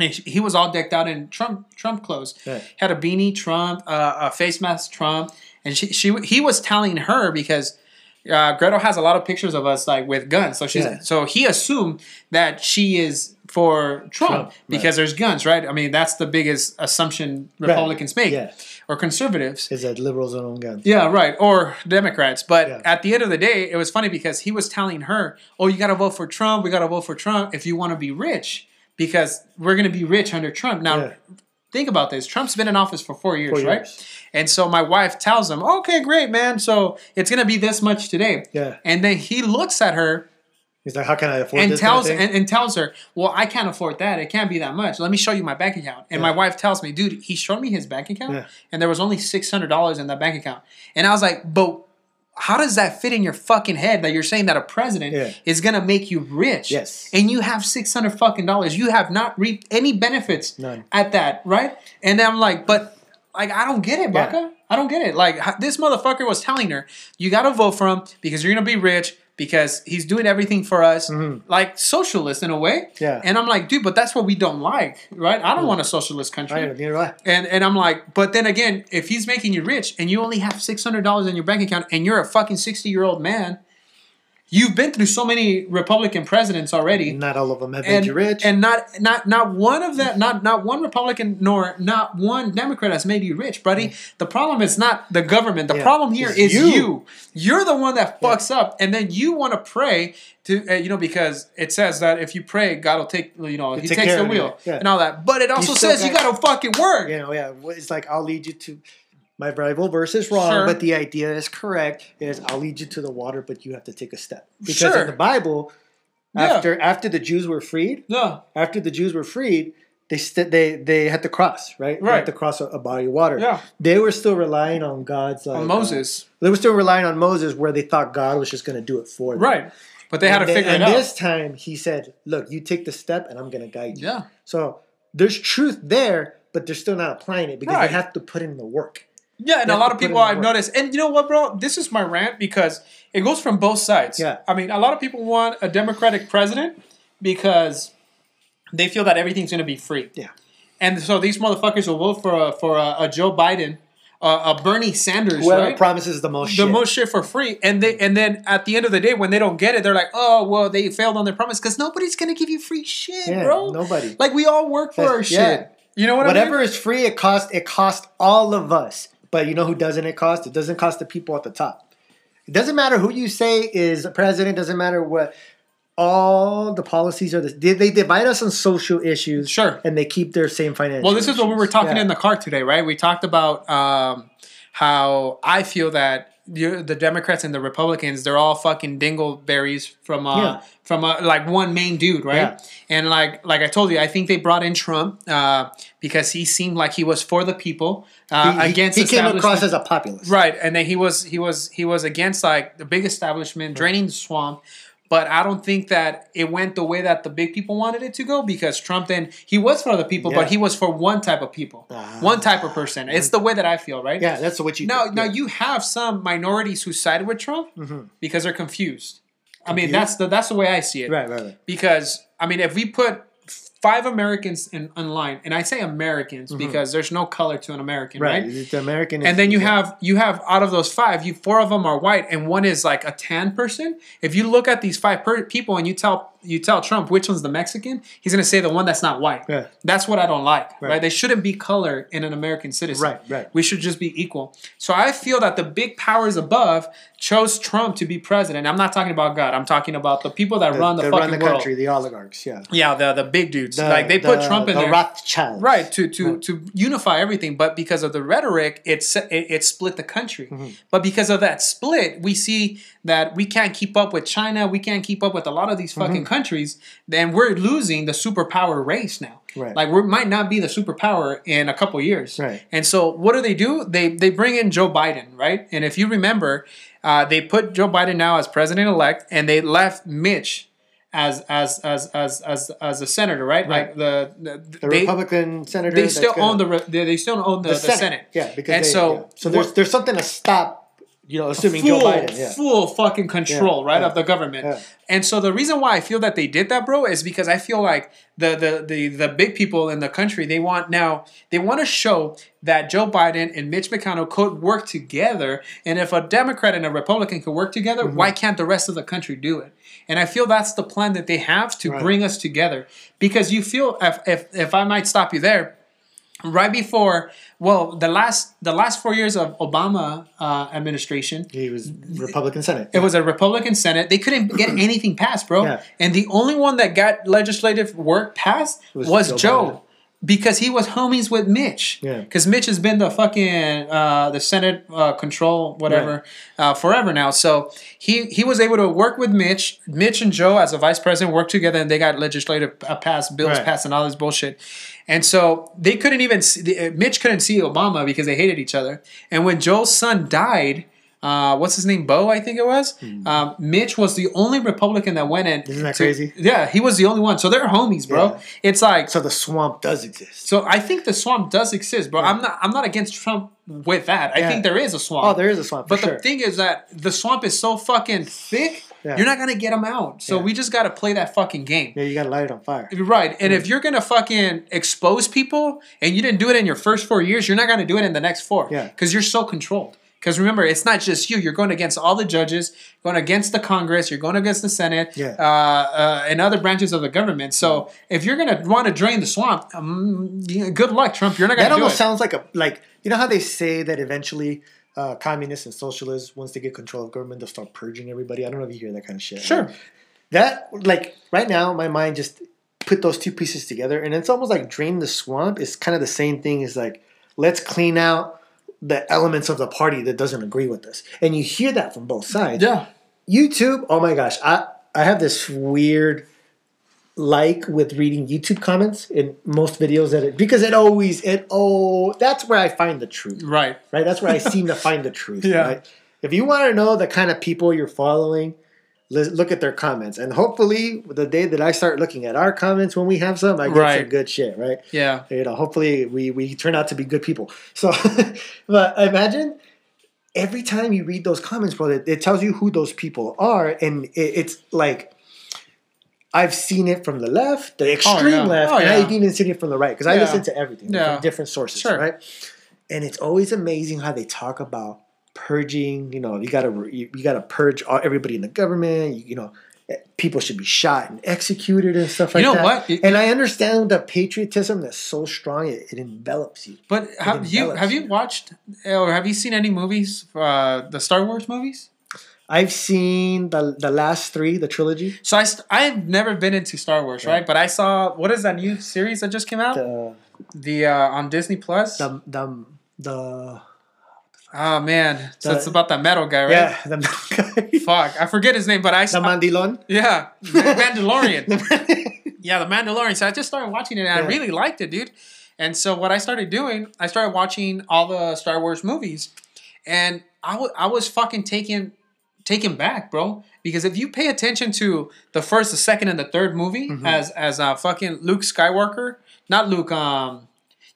And he was all decked out in Trump Trump clothes. Right. Had a beanie, Trump, uh, a face mask, Trump, and she, she he was telling her because uh, Gretel has a lot of pictures of us like with guns. So she's Yeah. so he assumed that she is for Trump, Trump, because there's guns, right? I mean that's the biggest assumption Right. Republicans make Yeah. or conservatives. Is that liberals don't own guns? Yeah, right. Or Democrats. But Yeah. at the end of the day, it was funny because he was telling her, "Oh, you got to vote for Trump. We got to vote for Trump if you want to be rich, because we're going to be rich under Trump." Now. Think about this. Trump's been in office for four years, Four right? years. And so my wife tells him, "Okay, great, man. So it's going to be this much today." Yeah. And then he looks at her He's like, how can I afford and this? kind of tells and, and tells her, "Well, I can't afford that. It can't be that much. Let me show you my bank account." And Yeah. my wife tells me, "Dude, he showed me his bank account, Yeah. and there was only six hundred dollars in that bank account." And I was like, "But how does that fit in your fucking head that you're saying that a president Yeah. is gonna make you rich? Yes. and you have six hundred fucking dollars. You have not reaped any benefits None. at that, right?" And then I'm like, "But." Like I don't get it, Yeah. I don't get it. Like this motherfucker was telling her, "You got to vote for him because you're gonna be rich because he's doing everything for us, like socialist in a way." Mm-hmm. Yeah. And I'm like, dude, but that's what we don't like, right? I don't want a socialist country. Right, neither do I. And and I'm like, but then again, if he's making you rich and you only have six hundred dollars in your bank account and you're a fucking sixty year old man, you've been through so many Republican presidents already. Not all of them have made And, you rich. and not not not one of them not not one Republican nor not one Democrat has made you rich, buddy. The problem is not the government. The Yeah. problem here It's is you. you. You're the one that fucks up, and then you want to pray to uh, you know because it says that if you pray, God will take you know He take takes the wheel Yeah. and all that. But it also still says you got- got to fucking work. you know, yeah, it's like I'll lead you to my Bible verse is wrong, Sure. but the idea is correct. Is I'll lead you to the water, but you have to take a step because Sure. in the Bible, Yeah. after after the Jews were freed, Yeah. after the Jews were freed, they st- they they had to cross right, They Right. had to cross a, a body of water. Yeah. they were still relying on God's like, On uh, Moses, they were still relying on Moses, where they thought God was just going to do it for them. right? But they had to And then- figure it out. and this time, he said, "Look, you take the step, and I'm going to guide you." yeah. So there's truth there, but they're still not applying it because Right. they have to put in the work. Yeah, and a lot of people I've work. noticed, and you know what, bro? This is my rant because it goes from both sides. Yeah. I mean, a lot of people want a Democratic president because they feel that everything's going to be free. Yeah. And so these motherfuckers will vote for a, for a, a Joe Biden, uh, a Bernie Sanders, Whoever right? promises the most the shit. most shit for free, and they and then at the end of the day, when they don't get it, they're like, "Oh, well, they failed on their promise because nobody's gonna give you free shit, yeah, bro. nobody. Like we all work for That's- our shit. yeah. You know what Whatever I mean? is free, it costs it costs all of us. But you know who doesn't it cost? It doesn't cost the people at the top. It doesn't matter who you say is a president. Doesn't matter what. All the policies are the they, divide us on social issues, Sure. and they keep their same financial. Well, this is what we were talking Yeah. in the car today, right? We talked about um, how I feel that you, the Democrats and the Republicans, they're all fucking dingleberries from uh, Yeah. from uh, like one main dude, right? Yeah. And like like I told you, I think they brought in Trump uh, because he seemed like he was for the people uh, He- against he came across as a populist. Right, and then he was he was he was against like the big establishment draining the swamp. But I don't think that it went the way that the big people wanted it to go because Trump then he was for the people, Yeah. but he was for one type of people, Ah. one type of person. It's the way that I feel, right? Yeah, that's what you. Now, do. now Yeah. you have some minorities who side with Trump Mhm. because they're confused. I mean, that's the that's the way I see it. right, right, right. Because I mean, if we put five Americans in online, and I say Americans because there's no color to an American, Mm-hmm. Right, right? It's American. and then you yeah. have you have out of those five, you four of them are white, and one is like a tan person. If you look at these five per- people and you tell you tell Trump which one's the Mexican, he's gonna say the one that's not white. Yeah. That's what I don't like. Right. Right. They shouldn't be color in an American citizen. Right, right. We should just be equal. So I feel that the big powers above chose Trump to be president. I'm not talking about God. I'm talking about the people that the, run the fucking run the world. country, the oligarchs. Yeah, Yeah, the the big dudes. The- like they put Trump in the there. Rothschilds. Right to to to unify everything, but because of the rhetoric, it's it, it split the country. Mm-hmm. But because of that split, we see that we can't keep up with China. We can't keep up with a lot of these Mm-hmm. fucking countries. Then we're losing the superpower race now. Right. Like we might not be the superpower in a couple years. Right. And so what do they do? They they bring in Joe Biden, right? And if you remember, uh, they put Joe Biden now as president elect, and they left Mitch. As as as as as as a senator, right? Right. Like the, the, The they, Republican senator. they still own the re- they, they still own the, the, Senate. Yeah, because and they, so yeah. so there's there's something to stop. You know, assuming full, Joe Biden. Yeah. full fucking control, Yeah, right, yeah, of the government. And so the reason why I feel that they did that, bro, is because I feel like the the the the big people in the country they want now they want to show that Joe Biden and Mitch McConnell could work together, and if a Democrat and a Republican could work together, Mm-hmm. why can't the rest of the country do it? And I feel that's the plan that they have to Right. bring us together. Because you feel, if, if if I might stop you there, right before, well, the last the last four years of Obama uh, administration, He was Republican Senate. it was a Republican Senate. They couldn't get anything passed, bro. Yeah. And the only one that got legislative work passed was, Was Joe. Joe. Because he was homies with Mitch. Yeah. Because Mitch has been the fucking uh, the Senate uh, control whatever uh, forever now. So he he was able to work with Mitch. Mitch and Joe as a vice president worked together, and they got legislative uh, passed bills Right. passed and all this bullshit. And so they couldn't even see, uh, Mitch couldn't see Obama because they hated each other. And when Joe's son died, uh, what's his name, Bo, I think it was. Um, Mitch was the only Republican that went in. Isn't that to- crazy? Yeah, he was the only one. So they're homies, bro. Yeah. It's like So the swamp does exist. so. I think the swamp does exist, bro. I'm not. I'm not against Trump with that. I Yeah. think there is a swamp. Oh, there is a swamp for But sure. the thing is that the swamp is so fucking thick. Yeah. You're not gonna get them out. So Yeah. we just gotta play that fucking game. yeah, you gotta light it on fire. Right. And if you're gonna fucking expose people and you didn't do it in your first four years, you're not gonna do it in the next four. Yeah. Because you're so controlled. Because remember, it's not just you. You're going against all the judges, going against the Congress, you're going against the Senate, Yeah. uh, uh, and other branches of the government. So if you're gonna want to drain the swamp, um, good luck, Trump. You're not gonna do almost it. sounds like a like you know how they say that eventually uh, communists and socialists once they get control of government they'll start purging everybody. I don't know if you hear that kind of shit. Sure. That like right now my mind just put those two pieces together and it's almost like drain the swamp is kind of the same thing as like let's clean out the elements of the party that doesn't agree with us. And you hear that from both sides. yeah. YouTube, oh my gosh, I I have this weird like with reading YouTube comments in most videos that it because it always it oh that's where I find the truth. Right. Right? That's where I seem to find the truth. Yeah. Right? If you want to know the kind of people you're following, look at their comments. And hopefully the day that I start looking at our comments when we have some, I get Right. some good shit, right? Yeah. you know, hopefully we we turn out to be good people. So, but imagine every time you read those comments, bro, it, it tells you who those people are, and it, it's like I've seen it from the left, the oh, extreme yeah. left, Oh, and yeah. I've even seen it from the right because I Yeah. listen to everything Yeah. from different sources, Sure. right? And it's always amazing how they talk about purging. You know, you gotta you, you gotta purge all, everybody in the government. You, you know. eh, People should be shot and executed and stuff like that. You know that. what? It- and I understand the patriotism that's so strong; it, it envelops you. But have you have you watched or have you seen any movies, uh, the Star Wars movies? I've seen the the last three, the trilogy. So I st- I've never been into Star Wars, right? But I saw what is that new series that just came out? The The uh, on Disney Plus. the the, the oh man, so The- it's about that metal guy, right? yeah the metal guy. Fuck, I forget his name, but I the. Mandilon. yeah, Mandalorian. yeah, the Mandalorian. So I just started watching it, and I really liked it, dude. And so what I started doing, I started watching all the Star Wars movies, and I I was fucking taken taken back, bro. Because if you pay attention to the first, the second, and the third movie, Mm-hmm. as as uh, fucking Luke Skywalker, not Luke, um,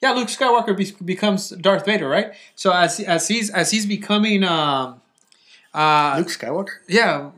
yeah, Luke Skywalker be- becomes Darth Vader, right? So as as he's as he's becoming, um, uh, Luke Skywalker. yeah,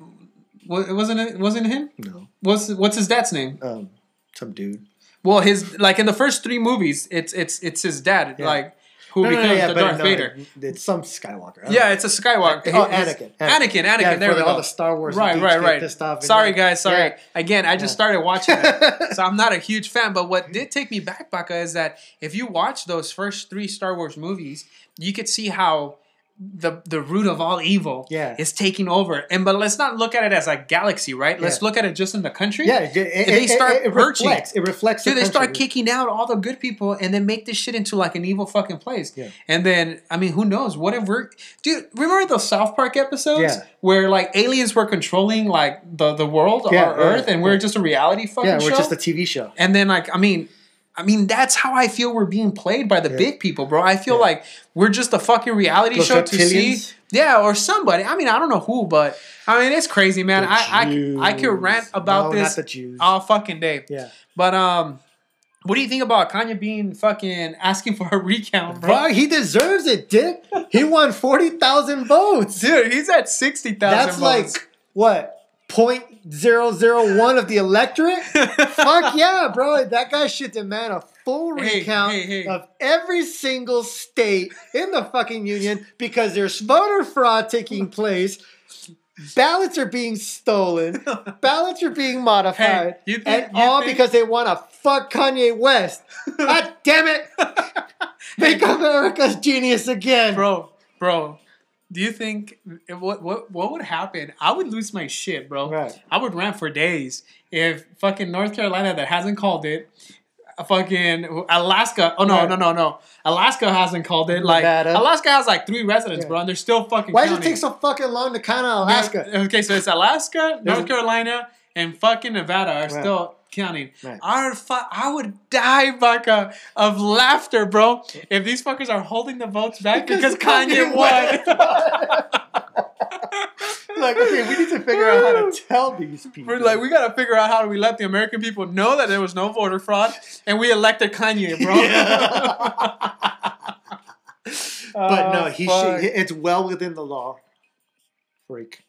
wa- wasn't it wasn't it him? No, What's what's his dad's name? um, some dude. Well, his like in the first three movies, it's it's it's his dad, Yeah. like who No, no, no, becomes yeah, the Darth no, Vader. It's some Skywalker. Yeah, know. it's a Skywalker. Oh, His- Anakin. Anakin. Anakin. Yeah, there we the- go. all the Star Wars Right, right, right. off Sorry, guys. Sorry. Yeah. Again, I just started watching it, so I'm not a huge fan. But what did take me back, Baca, is that if you watch those first three Star Wars movies, you could see how the the root of all evil Yeah. is taking over. And but let's not look at it as a galaxy, right? Let's Yeah. look at it just in the country. Yeah, it, it, they it- start it, it reflects. It reflects. Dude, the they start kicking out all the good people and then make this shit into like an evil fucking place. Yeah. And then, I mean, who knows? What if we're, dude? Remember those South Park episodes Yeah. where like aliens were controlling like the the world, Yeah, our Earth, and we're just a reality fucking show? Yeah, we're show. just a TV show. and then like, I mean. I mean, that's how I feel we're being played by the Yeah. big people, bro. I feel Yeah. like we're just a fucking reality Those show to see. Yeah, or somebody. I mean, I don't know who, but I mean, it's crazy, man. The I, I I could rant about No, this Jews. all fucking day. yeah, But um, what do you think about Kanye being fucking asking for a recount, bro? bro, he deserves it, Dick. He won forty thousand votes. Dude, he's at sixty thousand. That's like what point zero zero one of the electorate. Fuck yeah, bro! That guy should demand a full Hey, recount hey, hey. of every single state in the fucking union because there's voter fraud taking place. Ballots are being stolen. Ballots are being modified, think- and all think- because they want to fuck Kanye West. God damn it! Make America's genius again. bro, bro. Do you think eh, what what what would happen? I would lose my shit, bro. Right. I would rant for days if fucking North Carolina that hasn't called it, fucking Alaska. Oh no, Right. no, no, no. Alaska hasn't called it. Like Nevada. Alaska has like three residents, Yeah. bro, and they're still fucking. Why does it take so fucking long to count Alaska? Okay, so it's Alaska, North Carolina, and fucking Nevada are Right. still counting. Right. I would, fu- I would die, Baca, of laughter, bro, if these fuckers are holding the votes back because, Kanye, won. like, okay, we need to figure out how to tell these people. We're like, we gotta figure out how do we let the American people know that there was no voter fraud, and we elected Kanye, bro. but no, Oh, he fuck. should. It's well within the law. Freak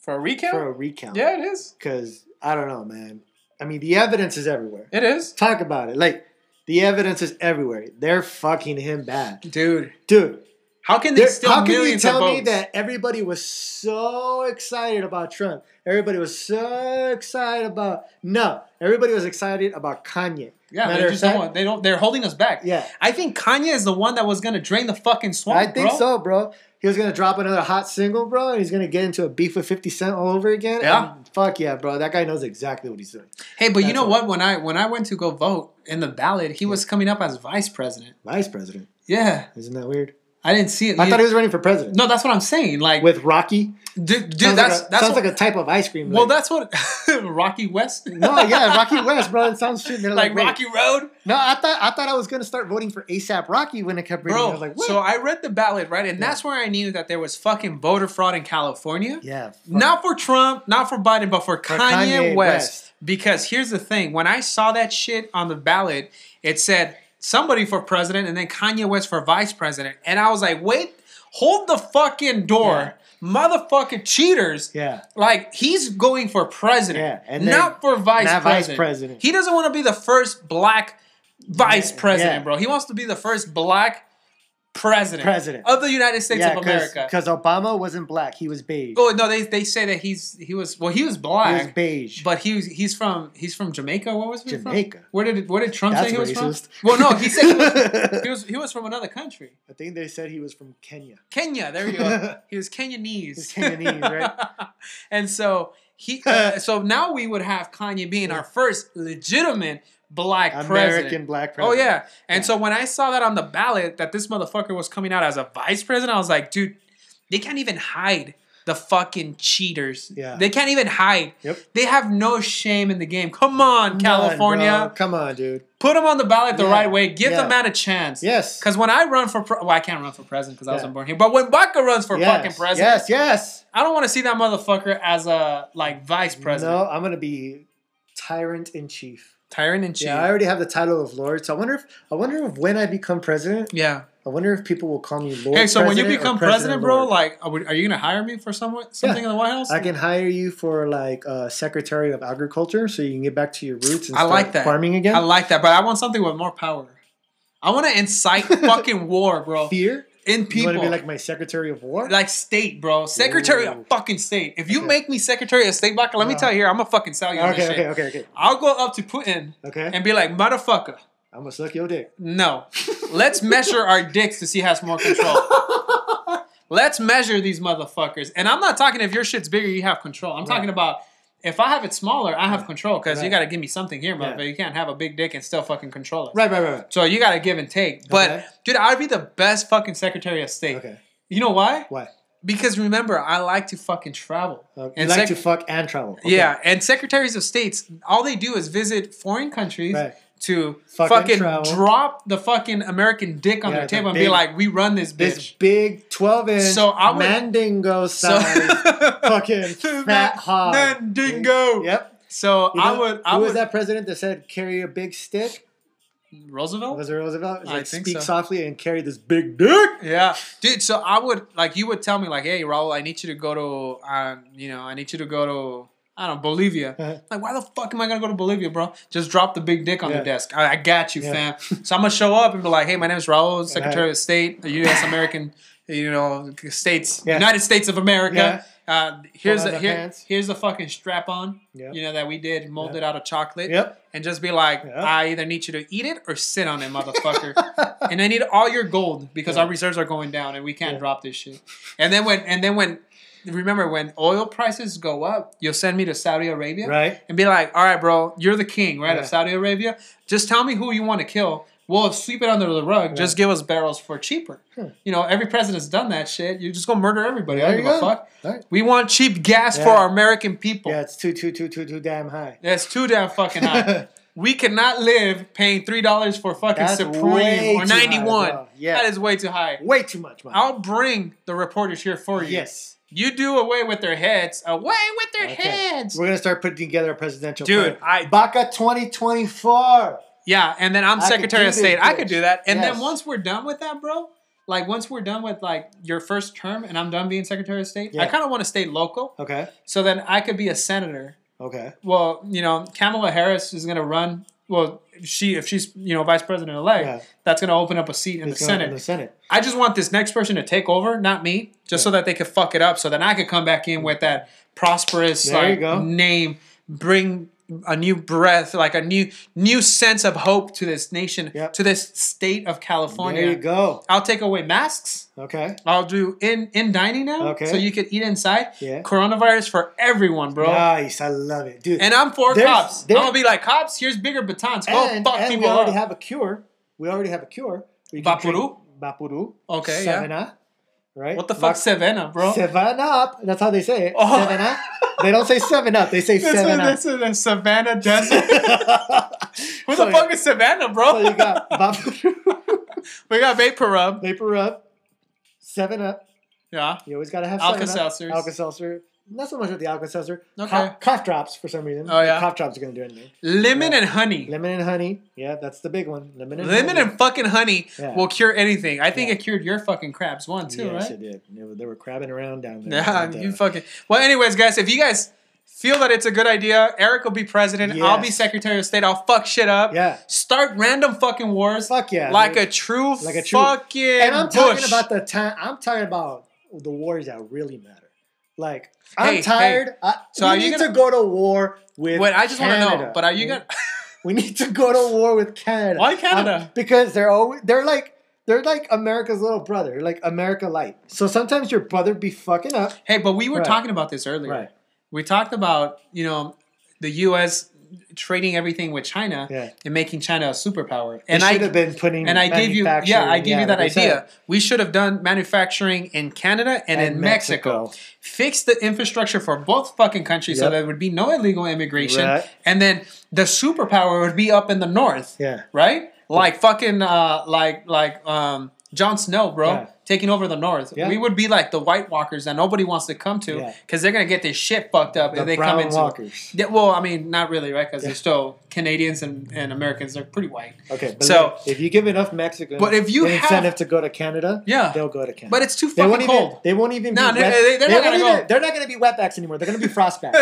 for a recount. for a recount. yeah, it is. Because I don't know, man. I mean, the evidence is everywhere. It is, Talk about it. Like the evidence is everywhere. They're fucking him bad, dude. dude. How can they steal how can you tell me that everybody was so excited about Trump? Everybody was so excited about no. Everybody was excited about Kanye. Yeah, Matter they just don't fact- want, they don't. They're holding us back. Yeah, I think Kanye is the one that was gonna drain the fucking swamp. I think bro. so, bro. He was gonna drop another hot single, bro, and he's gonna get into a beef with Fifty Cent all over again. Yeah. fuck yeah, bro. That guy knows exactly what he's doing. Hey, but you know what- what? When I when I went to go vote in the ballot, he was coming up as vice president. Vice president, Yeah, isn't that weird? I didn't see it. I You- thought he was running for president. no, that's what I'm saying. Like, with Rocky. dude, dude sounds that's like a, that's sounds what, like a type of ice cream. well, that's what Rocky West. no, yeah, Rocky West, bro. It sounds shit. They're like. Rocky Road, No, I thought I thought I was gonna start voting for ASAP Rocky when it kept reading. I bro. was like, what? so I read the ballot right, and Yeah. that's where I knew that there was fucking voter fraud in California. yeah, fuck. Not for Trump, not for Biden, but for, For Kanye, Kanye West. West. Because here's the thing: when I saw that shit on the ballot, it said somebody for president and then Kanye West for vice president, and I was like, wait, hold the fucking door, motherfucking cheaters! yeah, Like he's going for president, Yeah, and then not for vice not vice president. president. He doesn't want to be the first black vice Yeah, president, yeah. bro. He wants to be the first black president, President. of the United States yeah, of America. because Obama wasn't black; he was beige. Oh no, they they say that he's he was well he was black, he was beige. but he was he's from he's from Jamaica. What was he Jamaica. from? Where did where did Trump That's say he was from? Well, no, he said he was, he was he was from another country, I think they said he was from Kenya. Kenya. There you go. He was Kenyanese. He's Kenyanese, right? and so he uh, so now we would have Kanye being our first legitimate black American president. black president. Oh yeah. And Yeah. so when I saw that on the ballot that this motherfucker was coming out as a vice president, I was like, dude, they can't even hide the fucking cheaters. Yeah. They can't even hide. Yep. They have no shame in the game. Come on, California. Come on. Come on, dude. Put them on the ballot the Yeah. right way. Give the Yeah. man a chance. Yes. Because when I run for, pre- well, I can't run for president because I Yeah. wasn't born here. But when Baca runs for yes. fucking president, Yes, yes. I don't want to see that motherfucker as a like vice president, No, I'm gonna be tyrant in chief. Tyrant in chief. Yeah, I already have the title of Lord. So I wonder if I wonder if when I become president, yeah. I wonder if people will call me Lord. Hey, so when you become president, bro, like, are, you gonna hire me for somewhat something in the White House? I can hire you for like uh, Secretary of Agriculture, so you can get back to your roots and I start like that. farming again. I like that, but I want something with more power. I want to incite fucking war, bro, Fear. In You want people. to be like my Secretary of War? like state, bro. Secretary Ooh. of fucking state. If you Okay. make me Secretary of State, Baca, let me tell you here, I'm gonna fucking sell you on okay, this okay, shit. okay, okay, I'll go up to Putin okay. and be like, motherfucker, I'm gonna suck your dick. no. Let's measure our dicks to see who has more control. Let's measure these motherfuckers. And I'm not talking if your shit's bigger, you have control. I'm talking about if I have it smaller, I have control because you got to give me something here, Yeah. You can't have a big dick and still fucking control it. Right, right, right. right. So you got to give and take. But Okay. dude, I'd be the best fucking Secretary of State. Okay. You know why? Why? Because remember, I like to fucking travel. Uh, you And like sec- to fuck and travel. Okay. Yeah, and secretaries of states, all they do is visit foreign countries Right. To Fucking fucking, drop the fucking American dick on Yeah, their the table and be like, "We run this This big 12 inch So I would- mandingo So size fucking fat hog. Mandingo. Yep. So You I would. I who would. was that president that said carry a big stick? Roosevelt. Was it Roosevelt? It's I like think speak so. softly and carry this big dick. Yeah, dude. So I would like you would tell me like, "Hey, Raul, I need you to go to, uh, you know, I need you to go to, I don't know, Bolivia." Uh-huh. Like, why the fuck am I gonna go to Bolivia, bro? Just drop the big dick on Yeah. the desk. I, I got you, Yeah. fam. So I'm gonna show up and be like, "Hey, my name is Raul, Secretary of State, the U.S. American, you know, states, Yeah. United States of America." Yeah. Uh, here's the here, pants. here's the fucking strap on. Yep. You know that we did molded out of chocolate. Yep. And just be like, Yep. I either need you to eat it or sit on it, motherfucker. and I need all your gold because our reserves are going down and we can't drop this shit. And then when and then when remember when oil prices go up, you'll send me to Saudi Arabia Right. and be like, all right, bro, you're the king, right, Yeah. of Saudi Arabia. Just tell me who you want to kill. We'll sweep it under the rug. Just give us barrels for cheaper. Hmm. You know, every president's done that shit. You're just gonna murder everybody. I don't give a fuck. Right. We want cheap gas for our American people. Yeah, it's too too too too too damn high. That's too damn fucking high. we cannot live paying three dollars for fucking That's Supreme or ninety one. Yeah. That is way too high. Way too much, man. I'll bring the reporters here for you. Yes. You do away with their heads. Away with their Okay. heads. We're gonna start putting together a presidential Dude, plan. I- Baca 2024. Yeah, and then I'm I Secretary of State. this, I could do that. And then once we're done with that, bro, like once we're done with like your first term and I'm done being Secretary of State, I kind of want to stay local. Okay. So then I could be a senator. Okay. Well, you know, Kamala Harris is going to run. Well, she if she's you know vice president elect, Yeah. that's going to open up a seat in It's the Senate. In the Senate. I just want this next person to take over, not me, just so that they could fuck it up, so then I could come back in with that prosperous There like, name, bring a new breath, like a new new sense of hope to this nation, Yep. to this state of California. There you go. I'll take away masks. Okay. I'll do in in dining now, Okay. so you could eat inside. Yeah. Coronavirus for everyone, bro. Nice. I love it, dude. And I'm for There's- cops. I'm gonna be like cops. Here's bigger batons. Go and, fuck and we already up. have a cure. We already have a cure. Can drink Bapuru. Okay, yeah. Right. What the fuck, Savannah, bro? Seven up. That's how they say it. Oh. Seven up. They don't say seven up. They say This is, seven up. this is a Savannah desert. Who So, the fuck is Savannah, bro? So you got Bapuru, we got Vapor Rub. Vapor Rub, Seven Up. Yeah. You always gotta have Alka-Seltzers. Alka-Seltzer. Not so much with the Alka-Seltzer. Okay. Cough, cough drops for some reason. Oh, yeah? Cough drops are gonna do anything. Lemon Yeah. and honey. Lemon and honey. Yeah, that's the big one. Lemon and Lemon honey. and fucking honey Yeah. will cure anything. I think Yeah. it cured your fucking crabs one too, yes, right? it did. They were, they were crabbing around down there. Yeah, And, uh, you fucking. Well, anyways, guys, if you guys feel that it's a good idea, Eric will be president. Yes. I'll be Secretary of State. I'll fuck shit up. Yeah. Start random fucking wars. Fuck yeah, Like dude. a true Like a true- fucking and I'm Bush. talking about the time. I'm talking about the wars that really matter. Like I'm Hey, tired. I, So we are you need gonna- to go to war with. Wait, I just want to know. But are you gonna? We need to go to war with Canada. Why Canada? Um, because they're always they're like they're like America's little brother, like America light. So sometimes your brother be fucking up. Hey, but we were Right. talking about this earlier. Right. We talked about you know the U.S. trading everything with China Yeah. and making China a superpower. And I should have been putting and I gave you yeah I gave you that idea. We should have done manufacturing in Canada and, in Mexico. Fix the infrastructure for both fucking countries so Yep. there would be no illegal immigration, Right. and then the superpower would be up in the north, Yeah. right? Like fucking uh, like like um, Jon Snow, bro, Yeah. taking over the north. Yeah. We would be like the White Walkers that nobody wants to come to Yeah. because they're gonna get this shit fucked up The if they brown come into. walkers. Yeah, well, I mean, not really, right? Because Yeah. they're still Canadians and, and Americans. They're pretty white. Okay, but So- if you give enough Mexicans But if you have- incentive to go to Canada, Yeah. they'll go to Canada. But it's too they won't fucking even. cold. They won't even. No, be they- wet, they- they're not gonna even- go. They're not going to be wetbacks anymore. They're going to be frostbacks.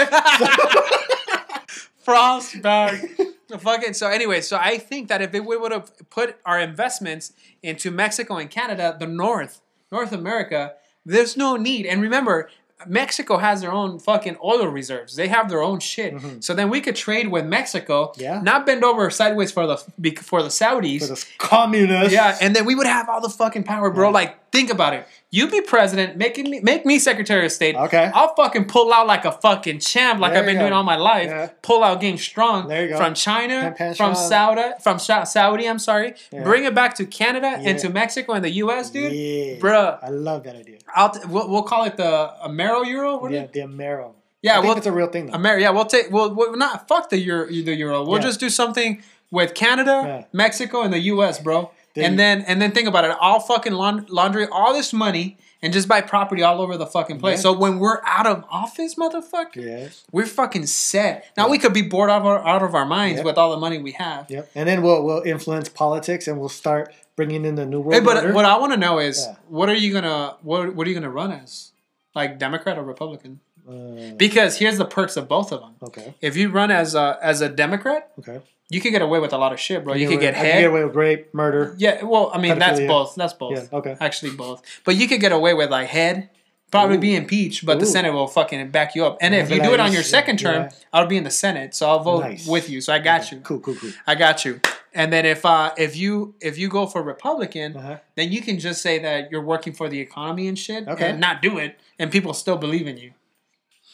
Frost bag. Fucking so anyway, so I think that if we would have put our investments into Mexico and Canada, the North, North America, there's no need. And remember, Mexico has their own fucking oil reserves. They have their own shit. So then we could trade with Mexico, Mm-hmm. Yeah. not bend over sideways for the for the Saudis. For the communists. Yeah, and then we would have all the fucking power, bro. Yeah. Like, think about it. You be president, making me make me Secretary of State. Okay. I'll fucking pull out like a fucking champ, like There I've been doing all my life. Yeah. Pull out game strong There you go. from China, from. Saudi, from Saudi. I'm sorry. Yeah. Bring it back to Canada Yeah. and to Mexico and the U.S., dude. Yeah. Bruh. I love that idea. I'll t- we'll, we'll call it the Amero Euro. What Yeah, the Amero. Yeah, I think well- it's a real thing though. Amer- yeah, we'll take. We'll, we'll not fuck the euro. The euro. We'll just do something with Canada. Mexico, and the U.S., bro. Then- and then and then think about it. I'll fucking laundry all this money and just buy property all over the fucking place. Yeah. So when we're out of office, motherfucker, yeah. we're fucking set. Now we could be bored out of our, out of our minds Yep. with all the money we have. Yep. And then we'll we'll influence politics and we'll start bringing in the new world Hey, but order. what I want to know is, Yeah. what are you gonna what What are you gonna run as? Like Democrat or Republican? Uh, Because here's the perks of both of them. okay. If you run as a as a Democrat, Okay. You could get away with a lot of shit, bro. You could away- get can head. get away with rape, murder. Yeah, well, I mean that's both. That's both. Yeah. Okay. Actually, both. But you could get away with like head, probably Ooh. be impeached, but the Senate will fucking back you up. And Yeah, if you do it on your second term, yeah. I'll be in the Senate, so I'll vote Nice. with you. So I got you. Cool, cool, cool. I got you. And then if uh if you if you go for Republican, Uh-huh. then you can just say that you're working for the economy and shit, Okay. and not do it, and people still believe in you.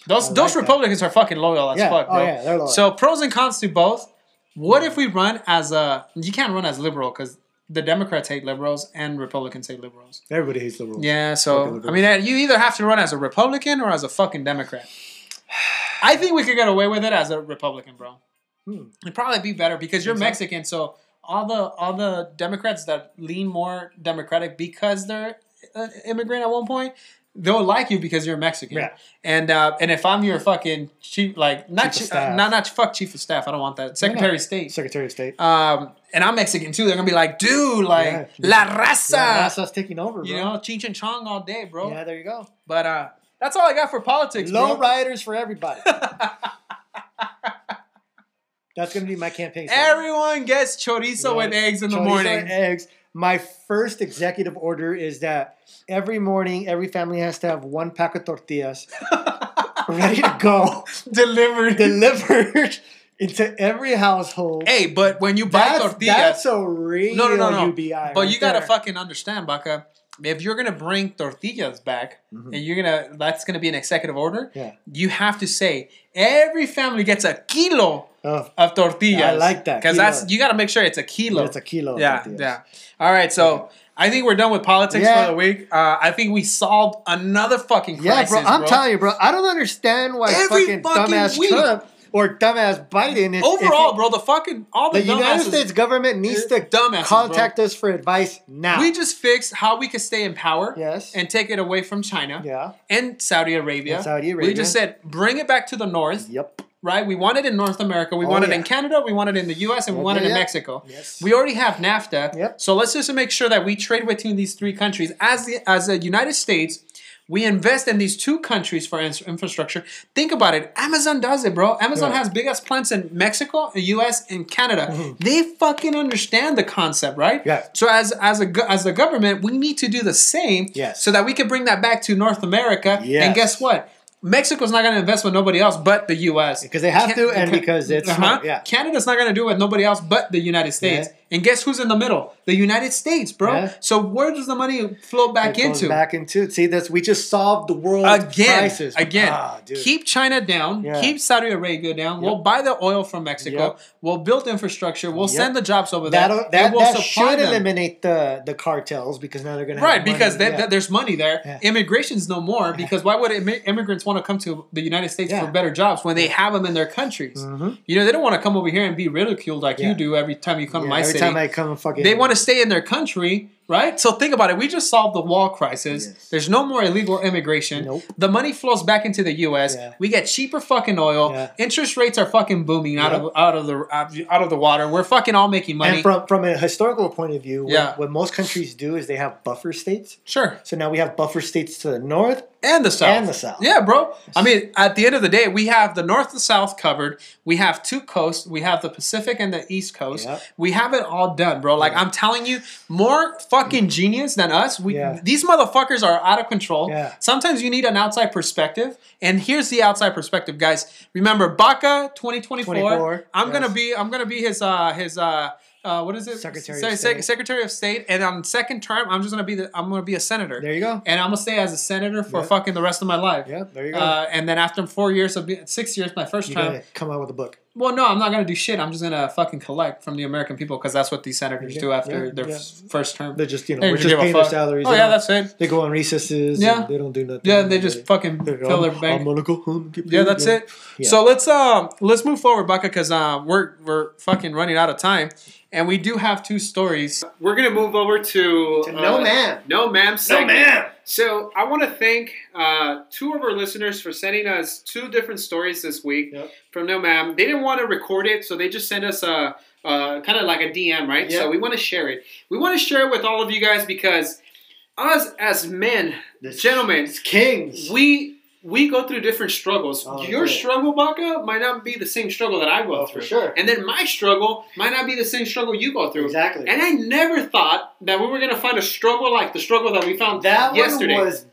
Those I those like that. Republicans are fucking loyal as Yeah. fuck, Oh, bro. yeah, they're loyal. So pros and cons to both. What if we run as a? You can't run as liberal because the Democrats hate liberals and Republicans hate liberals. Everybody hates liberals. Yeah, so. I mean, uh, you either have to run as a Republican or as a fucking Democrat. I think we could get away with it as a Republican, bro. Hmm. It'd probably be better because you're so? Mexican, so all the all the Democrats that lean more Democratic because they're an immigrant at one point, they'll like you because you're Mexican. Yeah. And uh, and if I'm your fucking chief, like not Chief of chi- uh, staff. not not fuck chief of staff, I don't want that. Secretary of State. Secretary of State. Um, and I'm Mexican too. They're gonna be like, dude, like Yeah. la raza. yeah, that's us taking over, bro. You know, Cheech and Chong all day, bro. Yeah, there you go. But uh, that's all I got for politics, Low bro. riders for everybody. That's gonna be my campaign. slogan. Everyone gets chorizo with eggs in the morning. and eggs. My first executive order is that every morning, every family has to have one pack of tortillas ready to go, Delivered. delivered into every household. hey, but when you buy that's, tortillas, that's a real no, no, no, no. UBI. but right you gotta there. fucking understand, Baca. If you're gonna bring tortillas back, Mhm. and you're gonna, that's gonna be an executive order. Yeah. You have to say every family gets a kilo Oh, of tortillas. I like that, because that's you gotta make sure it's a kilo. it's a kilo. of yeah, tortillas. yeah. All right, so I think we're done with politics Yeah. for the week. Uh, I think we solved another fucking Yeah, crisis, bro. I'm telling you, bro. I don't understand why Every fucking, fucking dumbass week. Trump or dumbass Biden. If, Overall, if bro, the fucking all the the, United States government needs to contact us for advice now. We just fixed how we could stay in power yes. and take it away from China yeah. and Saudi Arabia. And Saudi Arabia. We just said bring it back to the north, Yep. right? We want it in North America, we Oh, want it yeah. in Canada, we want it in the US, and we want it in yeah. Mexico. Yes. We already have NAFTA. Yep. So let's just make sure that we trade between these three countries. As the as the United States, we invest in these two countries for infrastructure. Think about it. Amazon does it, bro. Amazon Yeah. has big ass plants in Mexico, the US, and Canada. Mhm. They fucking understand the concept, right? Yeah. So as as a as the government, we need to do the same Yes. so that we can bring that back to North America. Yes. And guess what? Mexico's not going to invest with nobody else but the U.S. Because they have to, and because it's uh-huh. yeah. Canada's not going to do it with nobody else but the United States. And guess who's in the middle? The United States, bro. Yeah. So where does the money flow back It into? Back into. See, this we just solved the world Again, crisis. again, Ah, keep China down, Yeah. keep Saudi Arabia down. We'll buy the oil from Mexico. Yep. We'll build infrastructure. We'll Yep. send the jobs over there. That'll, that we'll that should them. eliminate the the cartels because now they're gonna have Right, because they, yeah. there's money there. Immigration's no more because why would immi- immigrants want to come to the United States for better jobs when they have them in their countries? Mhm. You know, they don't want to come over here and be ridiculed like you do every time you come to my. Time I come fucking they want to stay in their country, right? So think about it. We just solved the wall crisis. Yes. There's no more illegal immigration. Nope. The money flows back into the U.S. Yeah. We get cheaper fucking oil. Yeah. Interest rates are fucking booming out of out of the out of the water. We're fucking all making money. And from from a historical point of view, what, Yeah. what most countries do is they have buffer states. sure. So now we have buffer states to the north. and the south And the south. yeah bro i mean at the end of the day we have the north and south covered we have two coasts we have the pacific and the east coast Yep. we have it all done bro like i'm telling you more fucking genius than us we Yeah. these motherfuckers are out of control Yeah. sometimes you need an outside perspective and here's the outside perspective guys remember baca 2024 24, i'm gonna be i'm gonna be his uh his uh uh, what is it? Secretary Se- of State. Secretary of State, and on second term, I'm just gonna be the I'm gonna be a senator There you go. and I'm gonna stay as a senator for Yeah. fucking the rest of my life. Yeah, there you go. Uh, and then after four years of being, six years, my first you term. come out with a book. Well, no, I'm not gonna do shit. I'm just gonna fucking collect from the American people because that's what these senators Yeah, do after yeah, their yeah. first term. They're just you know They we're don't just give paying their salaries. Oh yeah, that's it. They go on recesses. Yeah. and they don't do nothing. Yeah, they just fucking They're, fill their bank. I'm gonna go home. get Yeah, paid, that's it. Yeah. So let's um let's move forward, Becca, because uh, we're we're fucking running out of time, and we do have two stories. We're gonna move over to, To No Ma'am. no ma'am, No segment. man. So I want to thank uh, two of our listeners for sending us two different stories this week Yep. from No Ma'am. They didn't want to record it, so they just sent us a, a kind of like a DM, right? Yep. So we want to share it. We want to share it with all of you guys because us as men, the gentlemen, kings. we we go through different struggles. Oh, Your yeah. struggle, Baca, might not be the same struggle that I go Oh, through. for sure. And then my struggle might not be the same struggle you go through. Exactly. And I never thought that we were gonna find a struggle like the struggle that we found that yesterday. one was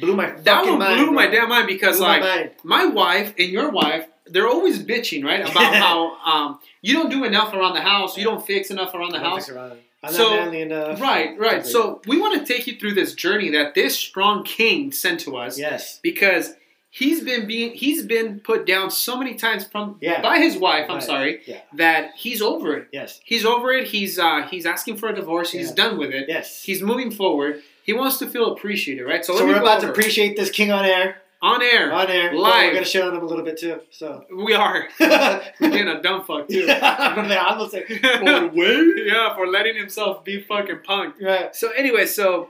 blew my that one mind. blew my damn mind because Blew my like mind. my wife and your wife, they're always bitching, right? About how um, you don't do enough around the house, you don't fix enough around the house. around. I'm So- not manly enough. Right, right. So we want to take you through this journey that this strong king sent to us yes, because he's been being he's been put down so many times from Yeah. by his wife. I'm Right. sorry Yeah. that he's over it. yes, He's over it. He's uh, he's asking for a divorce. He's Yeah. done with it. yes. He's moving forward. He wants to feel appreciated, right? So, so we're about to appreciate this king on air. On air. On air, Live. We're gonna shit on him a little bit too. So. We are. We're being a dumb fuck too. I'm gonna say. For yeah, for letting himself be fucking punked. Right. So anyway, so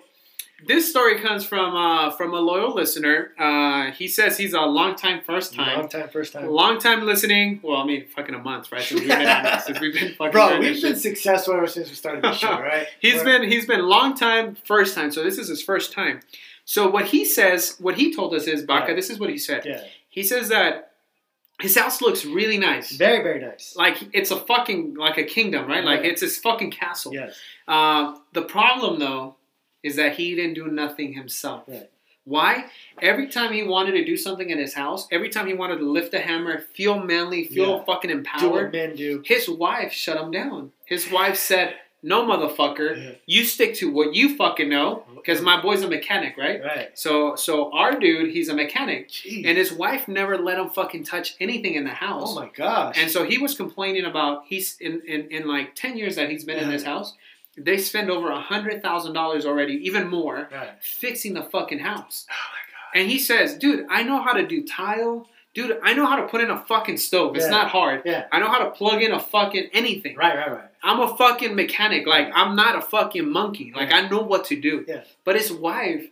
this story comes from uh, from a loyal listener. Uh, he says he's a long time, first time, Long time, first time. long time listening. Well, I mean, fucking a month, right? Since we've been, since we've been fucking Bro, we've been shit. successful ever since we started this show, right? He's We're- been he's been long time, first time. So this is his first time. So what he says, what he told us is, Baca. Yeah. This is what he said. Yeah. He says that his house looks really nice. Very, very nice. Like it's a fucking like a kingdom, right? Like it's his fucking castle. Yes. Uh, the problem though is that he didn't do nothing himself. Right. Why? Every time he wanted to do something in his house, every time he wanted to lift a hammer, feel manly, feel Yeah. fucking Do empowered, what men do. his wife shut him down. His wife said, "No, motherfucker, Yeah. you stick to what you fucking know." Because my boy's a mechanic, right? Right. So, so our dude, he's a mechanic, Jeez. and his wife never let him fucking touch anything in the oh house. oh my gosh. And so he was complaining about he's in, in, in like ten years that he's been in this house, they spend over a hundred thousand dollars already, even more, right. fixing the fucking house. Oh my god. And he says, dude, I know how to do tile. Dude, I know how to put in a fucking stove. It's Yeah. not hard. Yeah. I know how to plug in a fucking anything. Right, right, right. I'm a fucking mechanic. Like I'm not a fucking monkey. Like I know what to do. Yeah. But his wife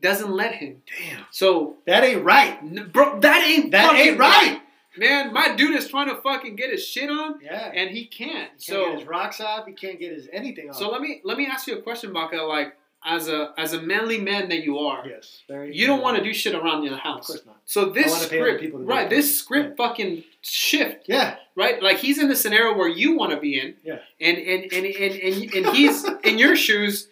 doesn't let him. Damn. So, That ain't right. bro, that ain't That ain't right. Man, my dude is trying to fucking get his shit on, Yeah. and he can't. He can't so get his rocks off. He can't get his anything off. So let me let me ask you a question, Baca. Like as a as a manly man that you are, yes. Very. you don't want to do shit around your house. Of course not. So this wanna pay other script, right? This script fucking shift, Yeah. right? Like he's in the scenario where you want to be in, Yeah. and and and and and, and he's in your shoes,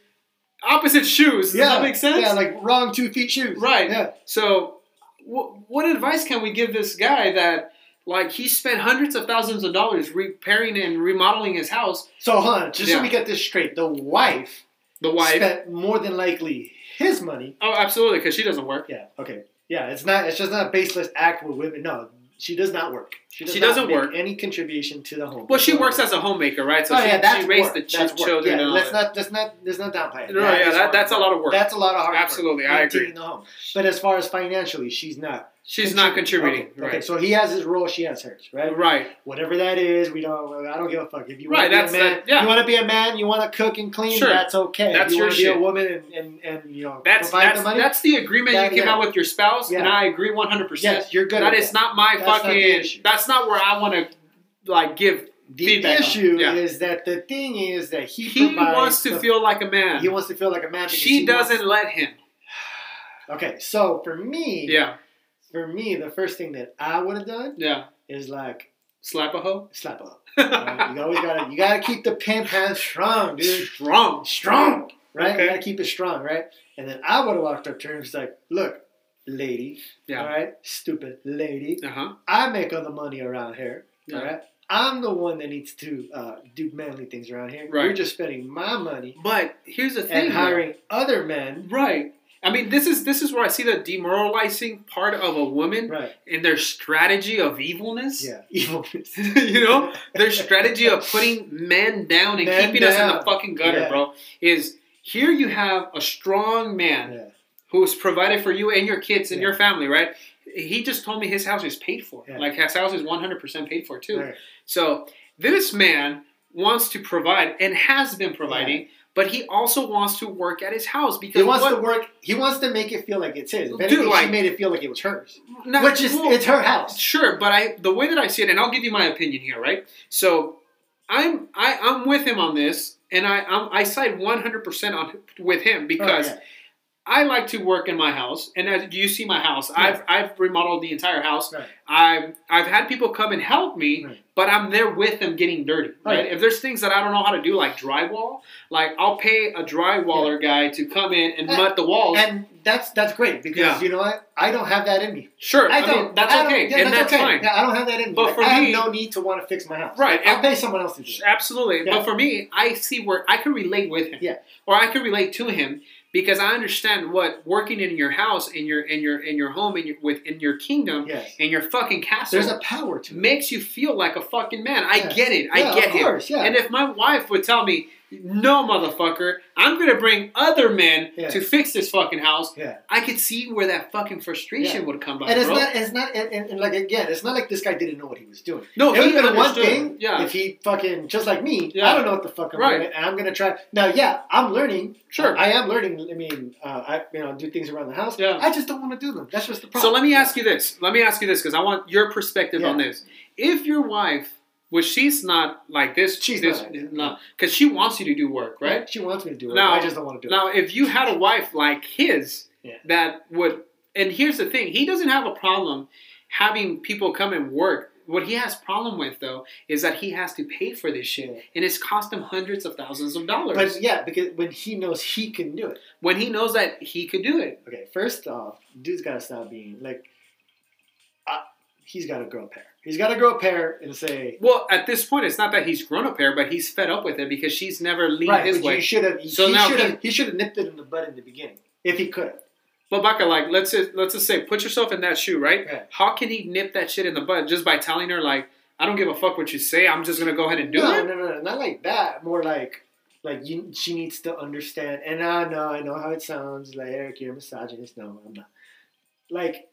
opposite shoes. Does yeah. that make sense? Yeah, like wrong two feet shoes. Right. Yeah. So, wh- what advice can we give this guy that? Like he spent hundreds of thousands of dollars repairing and remodeling his house. So, hon, just Yeah. so we get this straight, the wife, The wife, spent more than likely his money. oh, absolutely, because she doesn't work. Yeah. Okay. Yeah. It's not. It's just not a baseless act with women. No, she does not work. She, does She doesn't make work. any contribution to the home. Well, she works as a homemaker, right? So oh she, yeah, that's she raised work. the that's work. children. Yeah, let's not. Let's not. Let's not downplay it. No, yeah, that- that's a lot of work. That's a lot of hard. Absolutely, work, I agree. The home. But as far as financially, she's not. She's not contributing, Okay, right? okay, so he has his role, she has hers, right? Right. Whatever that is, we don't. I don't give a fuck. If you Right, want to be a man, that- yeah. you want to be a man, you want to cook and clean. Sure. That's okay. That's if you your want to be shit. a woman and, and, and you know That's provide that's the money. that's the agreement That- you came yeah. out with your spouse, and I agree one hundred percent. yes, you're good. That not my That's not fucking. issue. that's not where I want to like give. The issue Yeah. is that the thing is that he, He wants to the- feel like a man. He wants to feel like a man. because she doesn't let him. Okay, so for me, Yeah. For me, the first thing that I would have done Yeah. is like Slap a hoe. slap up. Right? You always gotta you gotta keep the pimp hand strong, dude. Strong. Strong, right? Okay. You gotta keep it strong, right? And then I would have walked up to her and was like, "Look, lady, Yeah. all right, stupid lady, Uh huh. I make all the money around here, Yeah. all right." I'm the one that needs to uh, do manly things around here. Right. You're just spending my money But here's the thing. and though. hiring other men. Right. I mean, this is this is where I see the demoralizing part of a woman Right. in their strategy of evilness. Yeah. Evilness. you know, their strategy of putting men down and keeping us in the fucking gutter, Yeah. bro, is here you have a strong man Yeah. who's provided for you and your kids and Yeah. your family, right? He just told me his house is paid for. Like his house is 100% paid for too. Right. So this man wants to provide and has been providing, but he also wants to work at his house because He wants what, to work. He wants to make it feel like it's his. If Dude, anything, like- she made it feel like it was hers, not- which is well, it's her house. Sure, but I the way that I see it, and I'll give you my opinion here, right? So I'm I, I'm with him on this, and I I'm, I side 100 percent on with him oh, because Oh, yeah. I like to work in my house, and as you see my house, I've I've remodeled the entire house. Right. I've I've had people come and help me, Right. but I'm there with them getting dirty. Right? If there's things that I don't know how to do, like drywall, like I'll pay a drywaller guy to come in and And- mud the walls. And that's that's great because Yeah. you know what? I don't have that in me. Sure, I I, don't. mean that's I don't- okay, yeah, and that's, okay. fine. Yeah, I don't have that in me. But for I me- have no need to want to fix my house. Right, I'll and- pay someone else to do it. Absolutely. Yeah. But for me, I see where I can relate with him. Yeah. Or I can relate to him because I understand what working in your house, in your in your in your home, in your within your kingdom, Yes. in your fucking castle There's a power to it. makes you feel like a fucking man. I Yeah. get it. I Yeah, get of it. course, yeah. And if my wife would tell me, no, motherfucker, I'm gonna bring other men Yeah. to fix this fucking house, Yeah. I could see where that fucking frustration Yeah. would come by, And it's bro. not, it's not, and, and, and like again, it's not like this guy didn't know what he was doing. no, it would have been one thing Yeah. if he fucking just like me. Yeah. I don't know what the fuck I'm Right. doing, and I'm gonna try. Now, yeah, I'm learning. Sure. I am learning. I mean, uh, I you know do things around the house. Yeah. I just don't want to do them. That's just the problem. So let me ask you this. Let me ask you this because I want your perspective on this. If your wife, which she's not like this, She's this, not no, because she wants you to do work, right? She wants me to do it. Now- I just don't want to do it. Now, if you had a wife like his Yeah. that would, and here's the thing, he doesn't have a problem having people come and work. What he has problem with though is that he has to pay for this shit, Yeah. and it's cost him hundreds of thousands of dollars. But yeah, because when he knows he can do it. when he knows that he could do it, Okay, first off, dude's got to stop being like. Uh, he's got a girl pair. He's got to grow a pair and say. well, at this point, it's not that he's grown up here, but he's fed up with it because she's never leaned Right, his way. you should have. So he now should he- have. He should have nipped it in the bud in the beginning if he could have. But Baca, like, let's just, let's just say, put yourself in that shoe, right? Yeah. How can he nip that shit in the bud just by telling her, like, I don't give a fuck what you say. I'm just gonna go ahead and do no, it. no, no, no, not like that. More like, like you, she needs to understand. And I know, I know how it sounds. Like Eric, you're a misogynist. No, I'm not. Like,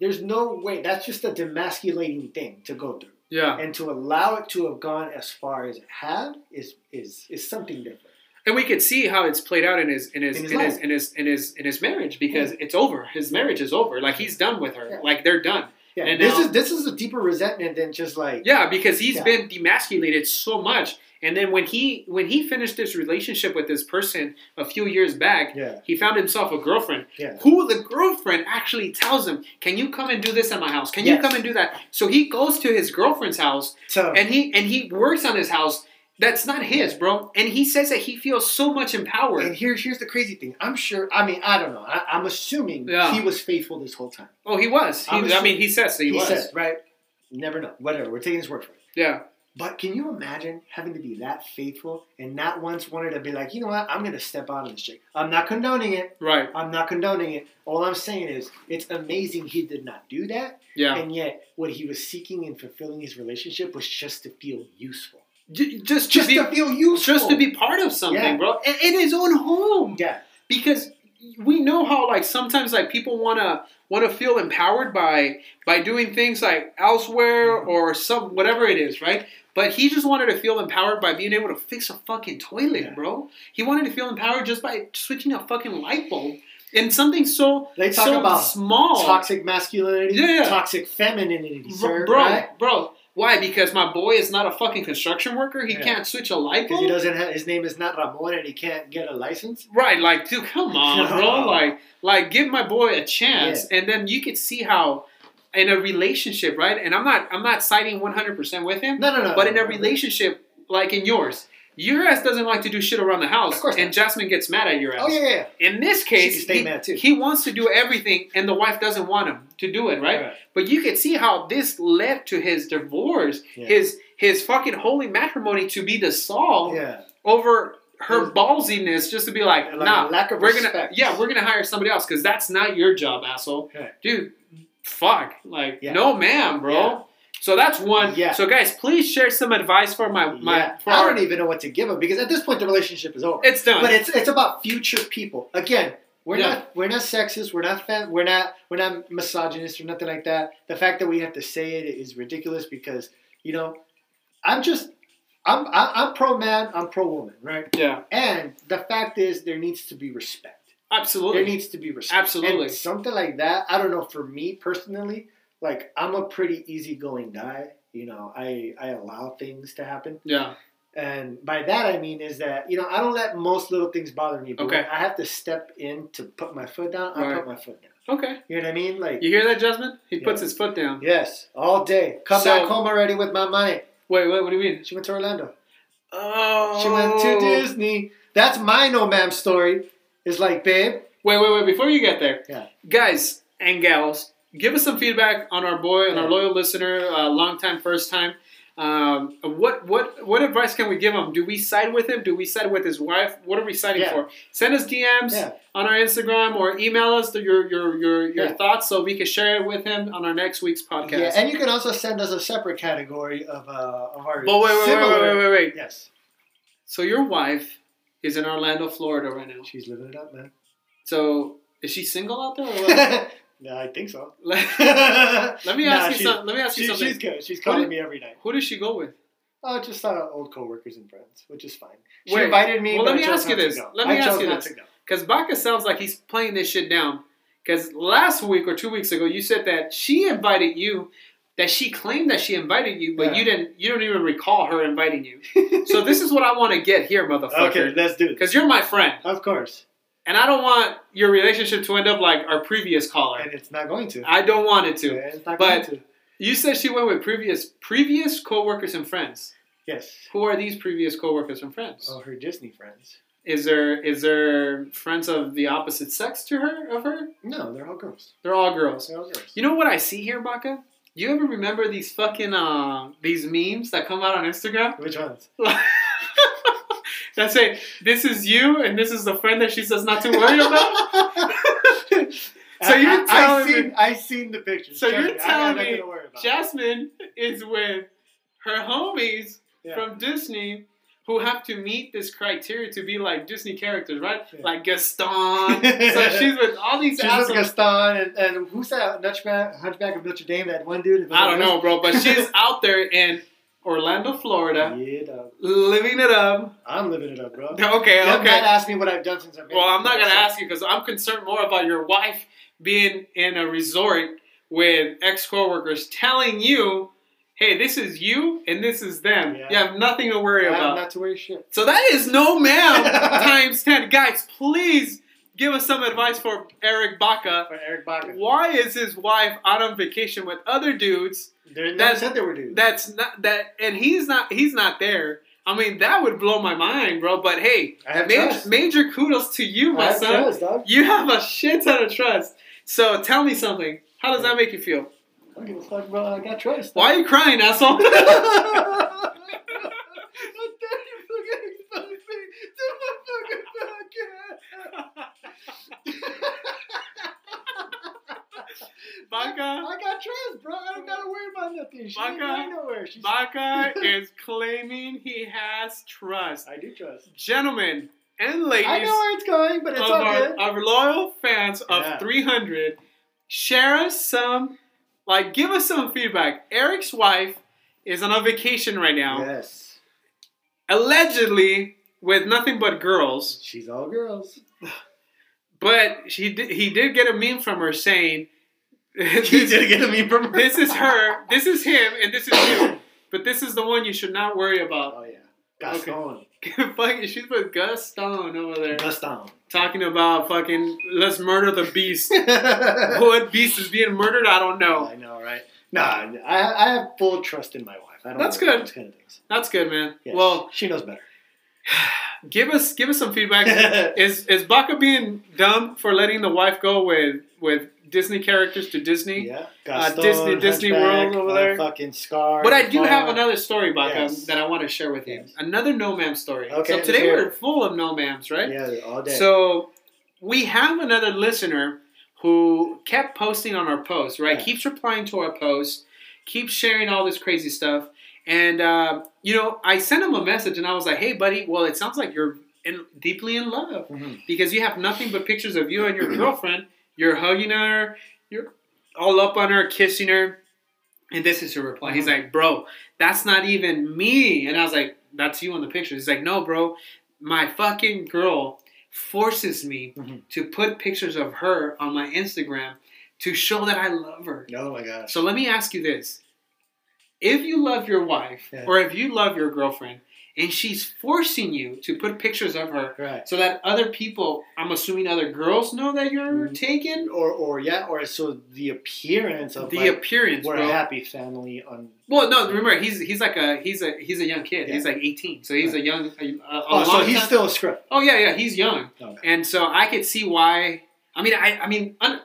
there's no way. That's just a demasculating thing to go through, Yeah, and to allow it to have gone as far as it had is is is something different. and we could see how it's played out in his in his In in his his in his in his in his marriage because mm. it's over. His marriage is over. Like he's done with her. Yeah. Like they're done. Yeah, And this now- is this is a deeper resentment than just like Yeah, because he's Yeah. been demasculated so much. And then when he when he finished this relationship with this person a few years back, yeah, he found himself a girlfriend. yeah. who the girlfriend actually tells him, "Can you come and do this at my house? Can you come and do that?" So he goes to his girlfriend's house So and he and he works on his house that's not his, bro. And he says that he feels so much empowered. and here's here's the crazy thing. I'm sure. I mean, I don't know. I, I'm assuming Yeah. he was faithful this whole time. oh, he was. He, I'm I mean, he says that he, He, was. said, right? Never know. Whatever. We're taking his word for it. Yeah, But can you imagine having to be that faithful and not once wanted to be like, you know what? I'm going to step out of this chick. I'm not condoning it. right. I'm not condoning it. All I'm saying is, it's amazing he did not do that. Yeah, And yet, what he was seeking in fulfilling his relationship was just to feel useful. J- just to Just be to feel useful. just to be part of something, Yeah. bro, in, in his own home. Yeah. because we know how like sometimes like people want to want to feel empowered by by doing things like elsewhere Mm-hmm. or some whatever it is right but he just wanted to feel empowered by being able to fix a fucking toilet Yeah. bro he wanted to feel empowered just by switching a fucking light bulb and something so They talk so about small Toxic masculinity, Yeah. toxic femininity, sir. bro right? bro why because my boy is not a fucking construction worker he Yeah. can't switch a light Because bulb he doesn't have his name is not Ramon and he can't get a license. Right, like, dude, come on, bro. Like, like, give my boy a chance, and then you could see how, in a relationship, right? And I'm not, I'm not siding 100 percent with him, No, no, no. but in a relationship like in yours, your ass doesn't like to do shit around the house, Of course and. Jasmine gets mad at your ass. Oh yeah, yeah. In this case, he, mad, too. he wants to do everything, and the wife doesn't want him to do it, right? right. But you could see how this led to his divorce, Yeah. his his fucking holy matrimony to be dissolved Yeah. over her ballsiness just to be like, Like nah, lack of we're gonna respect. yeah, we're gonna hire somebody else because that's not your job, asshole. Dude, fuck, like no, ma'am, bro. So that's one. Yeah. So guys, please share some advice for my my. yeah. I don't even know what to give him because at this point the relationship is over. it's done. but it's it's about future people. Again, we're Yeah. not we're not sexist. We're not fem, we're not we're not misogynist or nothing like that. The fact that we have to say it is ridiculous because you know I'm just I'm I, I'm pro man. I'm pro woman, right? yeah, And the fact is there needs to be respect. absolutely. There needs to be respect. Absolutely. And something like that, I don't know, for me personally, like I'm a pretty easygoing guy. You know, I, I allow things to happen. yeah, And by that I mean is that, you know, I don't let most little things bother me. But Okay. I have to step in to put my foot down, I Right. put my foot down. okay. You know what I mean? Like You hear that, Jasmine? He puts his foot down. Yes, all day. Come So- back home already with my money. Wait, wait. What do you mean? She went to Orlando. Oh, She went to Disney. That's my no ma'am story. It's like, babe, Wait, wait, wait! Before you get there, Yeah. guys and gals, give us some feedback on our boy and our loyal listener, uh, long time, first time. Um, what what what advice can we give him? Do we side with him? Do we side with his wife? What are we siding Yeah. for? Send us DMs Yeah. on our Instagram or email us the, your your your your Yeah. thoughts so we can share it with him on our next week's podcast. Yeah, and you can also send us a separate category of uh of our but wait, wait, wait, similar. wait, wait, wait, wait. Yes, So your wife is in Orlando, Florida right now. she's living it up, man. So is she single out there? Yeah, I think so. let, me ask you something. Let me ask you something. she's good. She's calling did- me every night. Who does she go with? Oh, just uh, old coworkers and friends, which is fine. She Wait, invited me. well, let me ask you this. Let me I ask you this. Because Baca sounds like he's playing this shit down. Because last week or two weeks ago, you said that she invited you, that she claimed that she invited you, but Yeah. you didn't. You don't even recall her inviting you. so this is what I want to get here, motherfucker. Okay, let's do it. Because you're my friend, Of course, and I don't want your relationship to end up like our previous caller. and it's not going to. I don't want it to. It's not But- going to. You said she went with previous previous coworkers and friends. Yes. Who are these previous coworkers and friends? Oh, her Disney friends. Is there is there friends of the opposite sex to her of her? No, they're all girls. They're all girls. They're all girls. You know what I see here, Baca? You ever remember these fucking uh, these memes that come out on Instagram? Which ones? that it. this is you and this is the friend that she says not to worry about. So you're I, telling I me- seen, I seen the pictures. So Trust you're me, telling me gonna worry about it. Jasmine is with her homies Yeah. from Disney who have to meet this criteria to be like Disney characters, right? Yeah. Like Gaston. so she's with all these She's assholes. with Gaston and, and who's that Hunchback, Hunchback of Notre Dame? That one dude. I don't know, bro, but she's out there in Orlando, Florida, Yeah, dog. living it up. I'm living it up, bro. Okay, You okay. not asked me what I've done since I've been. Well, I'm not gonna so- ask you because I'm concerned more about your wife being in a resort with ex coworkers telling you, "Hey, this is you and this is them. Yeah. You have nothing to worry I have about." not to worry shit. So that is no ma'am times ten, guys. Please give us some advice for Eric Baca. For Eric Baca. Why is his wife out on vacation with other dudes? They never said they were dudes. That's not that, and he's not. He's not there. I mean, that would blow my mind, bro. But hey, I have major, major kudos to you, my son. trust, dog. You have a shit ton of trust. So tell me something. How does that make you feel? I don't give a fuck, bro. I got trust. Why are you crying, asshole? Baca, I got trust, bro. I don't gotta worry about nothing. She ain't Baca, going nowhere. She's, Baca is claiming he has trust. I do trust. Gentlemen and ladies I know where it's going, but it's all our, good. our loyal fans of Yeah. 300, share us some, like, give us some feedback. Eric's wife is on a vacation right now. Yes, allegedly with nothing but girls. she's all girls. But she did, he did get a meme from her saying, He did get a meme from her. "This is her, this is him, and this is you." But this is the one you should not worry about. Oh yeah, Gaston. fucking, she's with Gus Stone over there Gaston. talking about fucking let's murder the beast. what beast is being murdered? I don't know. I know, right? Nah, I, I have full trust in my wife. I don't That's good. Kind of. That's good, man. Yes, Well, she knows better. give us give us some feedback. is is Baca being dumb for letting the wife go with with Disney characters to Disney? yeah, Uh, Disney- Disney World over uh, there. Fucking Scar. But I do have another story, Baca, Yes. that I want to share with you. Yes. Another no ma'am story. Okay, so today we're full of no ma'ams, right? Yeah, all day. So we have another listener who kept posting on our posts, right? Yeah. Keeps replying to our posts, keeps sharing all this crazy stuff. And, uh, you know, I sent him a message and I was like, hey, buddy, well, it sounds like you're in, deeply in love Mhm. because you have nothing but pictures of you and your girlfriend. You're hugging her, you're all up on her, kissing her. And this is her reply. He's Mhm. like, bro, that's not even me. And I was like, that's you in the picture. He's like, no, bro, my fucking girl forces me Mhm. to put pictures of her on my Instagram to show that I love her. Oh my gosh. So let me ask you this. If you love your wife Yeah. or if you love your girlfriend and she's forcing you to put pictures of her Right. so that other people, I'm assuming other girls know that you're Mhm. taken, Or, or yeah, or so the appearance of the like, appearance, we're bro. a happy family on. Well, no, remember he's he's like a he's a he's a young kid. He's like 18, so he's a young. A, a Oh, so he's time- still a script. Oh yeah, yeah, he's young, Okay. and so I could see why I mean, I, I mean, un,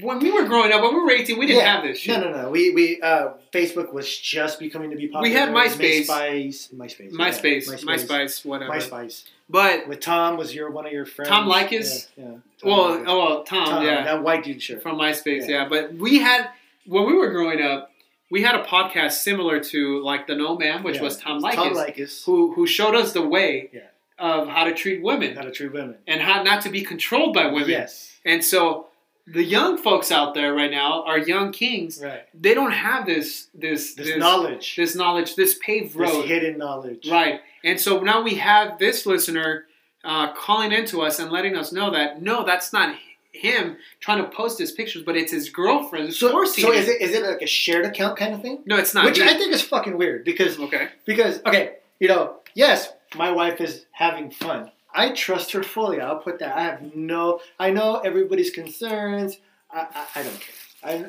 when we were growing up, when we were eighteen, we didn't Yeah. have this shit. No, no, no. We we uh, Facebook was just becoming to be popular. We had was MySpace. MySpace, MySpace, yeah. MySpace, MySpace, whatever. MySpace. But With Tom was your one of your friends. Tom Leykis? Yeah. yeah. Tom well, Leykis. oh well, Tom, Tom, yeah, that white dude shirt. from MySpace, Yeah. yeah. But we had when we were growing up, we had a podcast similar to like the No Man, which was Tom Leykis, Tom Leykis. who who showed us the way of how to treat women How to treat women. and how not to be controlled by women. Yes. And so the young folks out there right now, are young kings, Right. they don't have this this This, knowledge. this knowledge, this paved road, This hidden knowledge. Right. And so now we have this listener uh, calling into us and letting us know that no, that's not him trying to post his pictures, but it's his girlfriend So, so is it is it like a shared account kind of thing? No, it's not. Which I think is fucking weird because okay. because okay, you know, yes, my wife is having fun. I trust her fully. I'll put that. I have no. I know everybody's concerns. I I, I don't care.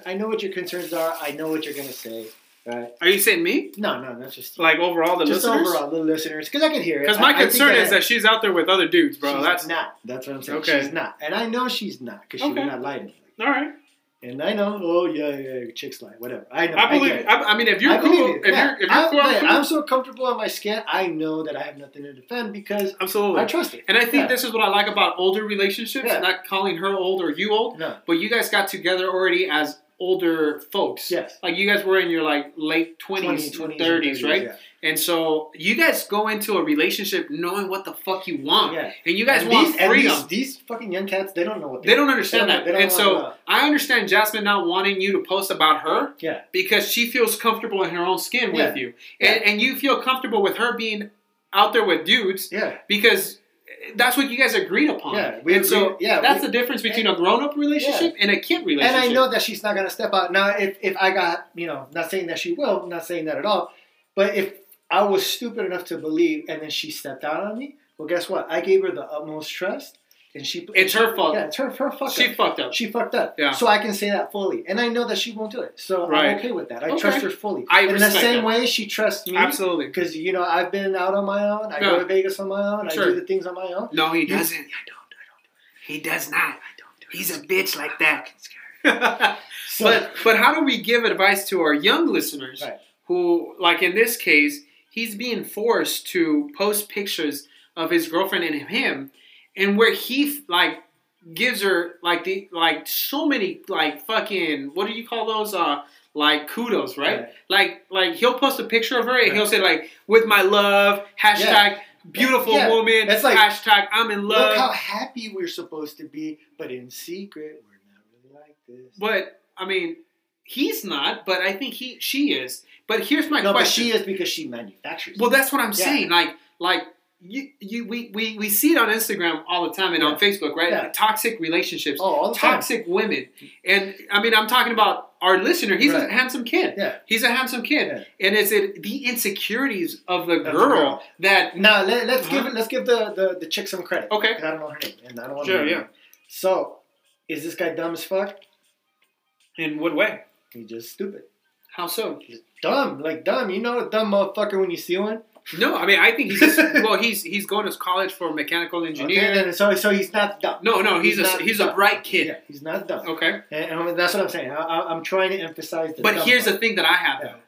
I, I know what your concerns are. I know what you're gonna say. Right? Are you saying me? No, no, that's just Like overall, the listeners. just listeners? overall the listeners because I can hear it. Because my I concern I is that she's out there with other dudes, bro. she's That's not. That's what I'm saying. Okay. She's not, and I know she's not because she Okay. would not lie to me. all right. And I know. Oh yeah, yeah, yeah, chicks lie. Whatever. I know. I believe. it. I, I mean, if you're I cool, if yeah. you're, if you're I'm, cool, I'm. I'm so comfortable in my skin. I know that I have nothing to defend because absolutely. I trust it. and I think Yeah. this is what I like about older relationships. Yeah. Not calling her old or you old, No. but you guys got together already as older folks. Yes. Like you guys were in your like late 20s, 20s, 30s, right? Yeah. And so you guys go into a relationship knowing what the fuck you want. Yeah. And you guys And want these, freedom. these, these fucking young cats, they don't know what they don't understand They that. don't- they don't and so I understand Jasmine not wanting you to post about her Yeah. because she feels comfortable in her own skin with you. And, and you feel comfortable with her being out there with dudes Yeah. because that's what you guys agreed upon. Yeah, we and so agreed- yeah, that's we- the difference between a grown up relationship and a kid relationship. And. I know that she's not gonna step out now. If if I got you know, not saying that she will, not saying that at all, but if I was stupid enough to believe, and then she stepped out on me, well, guess what? I gave her the utmost trust, and she. It's her fault. Yeah, it's her her fuck she up. fucked up. She fucked up. Yeah. So I can say that fully, and I know that she won't do it. So Right. I'm okay with that. I Okay. trust her fully. I in the same that. way she trusts me. Absolutely. Because you know I've been out on my own. I Yeah. go to Vegas on my own. I do the things on my own. No, he doesn't. I don't. I don't. He does not. I don't do it. He's a bitch like that. that. So, but but how do we give advice to our young listeners Right. who, like in this case, he's being forced to post pictures of his girlfriend and him, and where he like gives her like the like so many like fucking what do you call those uh like kudos right, Right. like like he'll post a picture of her and Right. he'll say like with my love hashtag beautiful Yeah. woman It's like, hashtag I'm in love Look how happy we're supposed to be, but in secret, we're not really like this. But I mean, he's not. But I think he, she is. But here's my no, but question. she is because she manufactures. well, that's what I'm Yeah. saying. Like, like you, you, we, we, we see it on Instagram all the time and on Facebook, right? Yeah. Toxic relationships, oh, the time. toxic women, and I mean, I'm talking about our listener. He's a handsome kid. Yeah. He's a handsome kid, and is it the insecurities of the girl, girl. that? Now let, us Uh-huh. give it. Let's give the, the the chick some credit. Okay, I don't know her name, and I don't want Sure, to. yeah. So, is this guy dumb as fuck? In what way? He's just stupid. How so? Dumb, like dumb. You know a dumb motherfucker when you see one. No, I mean, I think he's just, well, he's he's going to college for mechanical engineering. Okay, then, so so he's not dumb. No, no, he's, a not he's a bright kid. Yeah, he's not dumb. Okay. And, and that's what I'm saying. I, I'm trying to emphasize. The But dumb here's part. the thing that I have Yeah. though.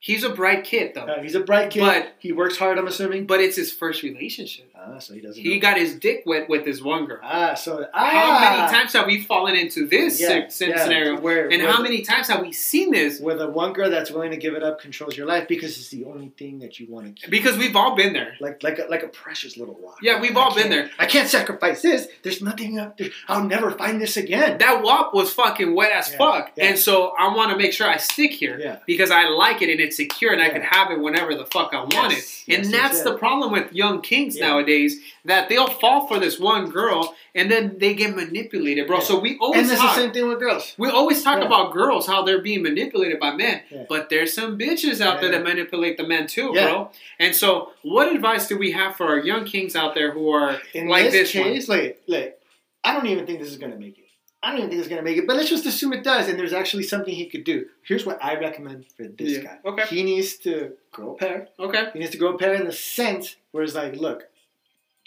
He's a bright kid though. Uh, he's a bright kid. But- he works hard. I'm assuming. But it's his first relationship. Ah, so he doesn't. He got his dick wet with this one girl. Ah, so ah, How many times have we fallen into this Yeah, sce- yeah, scenario? Where, And where how the- many times have we seen this? Where the one girl that's willing to give it up controls your life because it's the only thing that you want to keep. Because we've all been there. Like like a, like a precious little rock. Yeah, we've all been there. I can't sacrifice this. There's nothing up there. I'll never find this again. That wop was fucking wet as Yeah, fuck. And so I want to make sure I stick here Yeah. because I like it and it's secure and I can have it whenever the fuck I want Yes, it. And yes, that's the problem with young kings Yeah. Nowadays that they'll fall for this one girl and then they get manipulated, bro. Yeah. So we always and it's talk, the same thing with girls. we always talk Yeah. about girls how they're being manipulated by men, Yeah. but there's some bitches out there that manipulate the men too, bro. And so, what advice do we have for our young kings out there who are In like this, this, one? case, like like I don't even think this is gonna make it. I don't even think it's gonna make it. But let's just assume it does, and there's actually something he could do. Here's what I recommend for this Yeah. guy. Okay. He needs to grow a pair. Okay. He needs to grow a pair in the sense where it's like, look,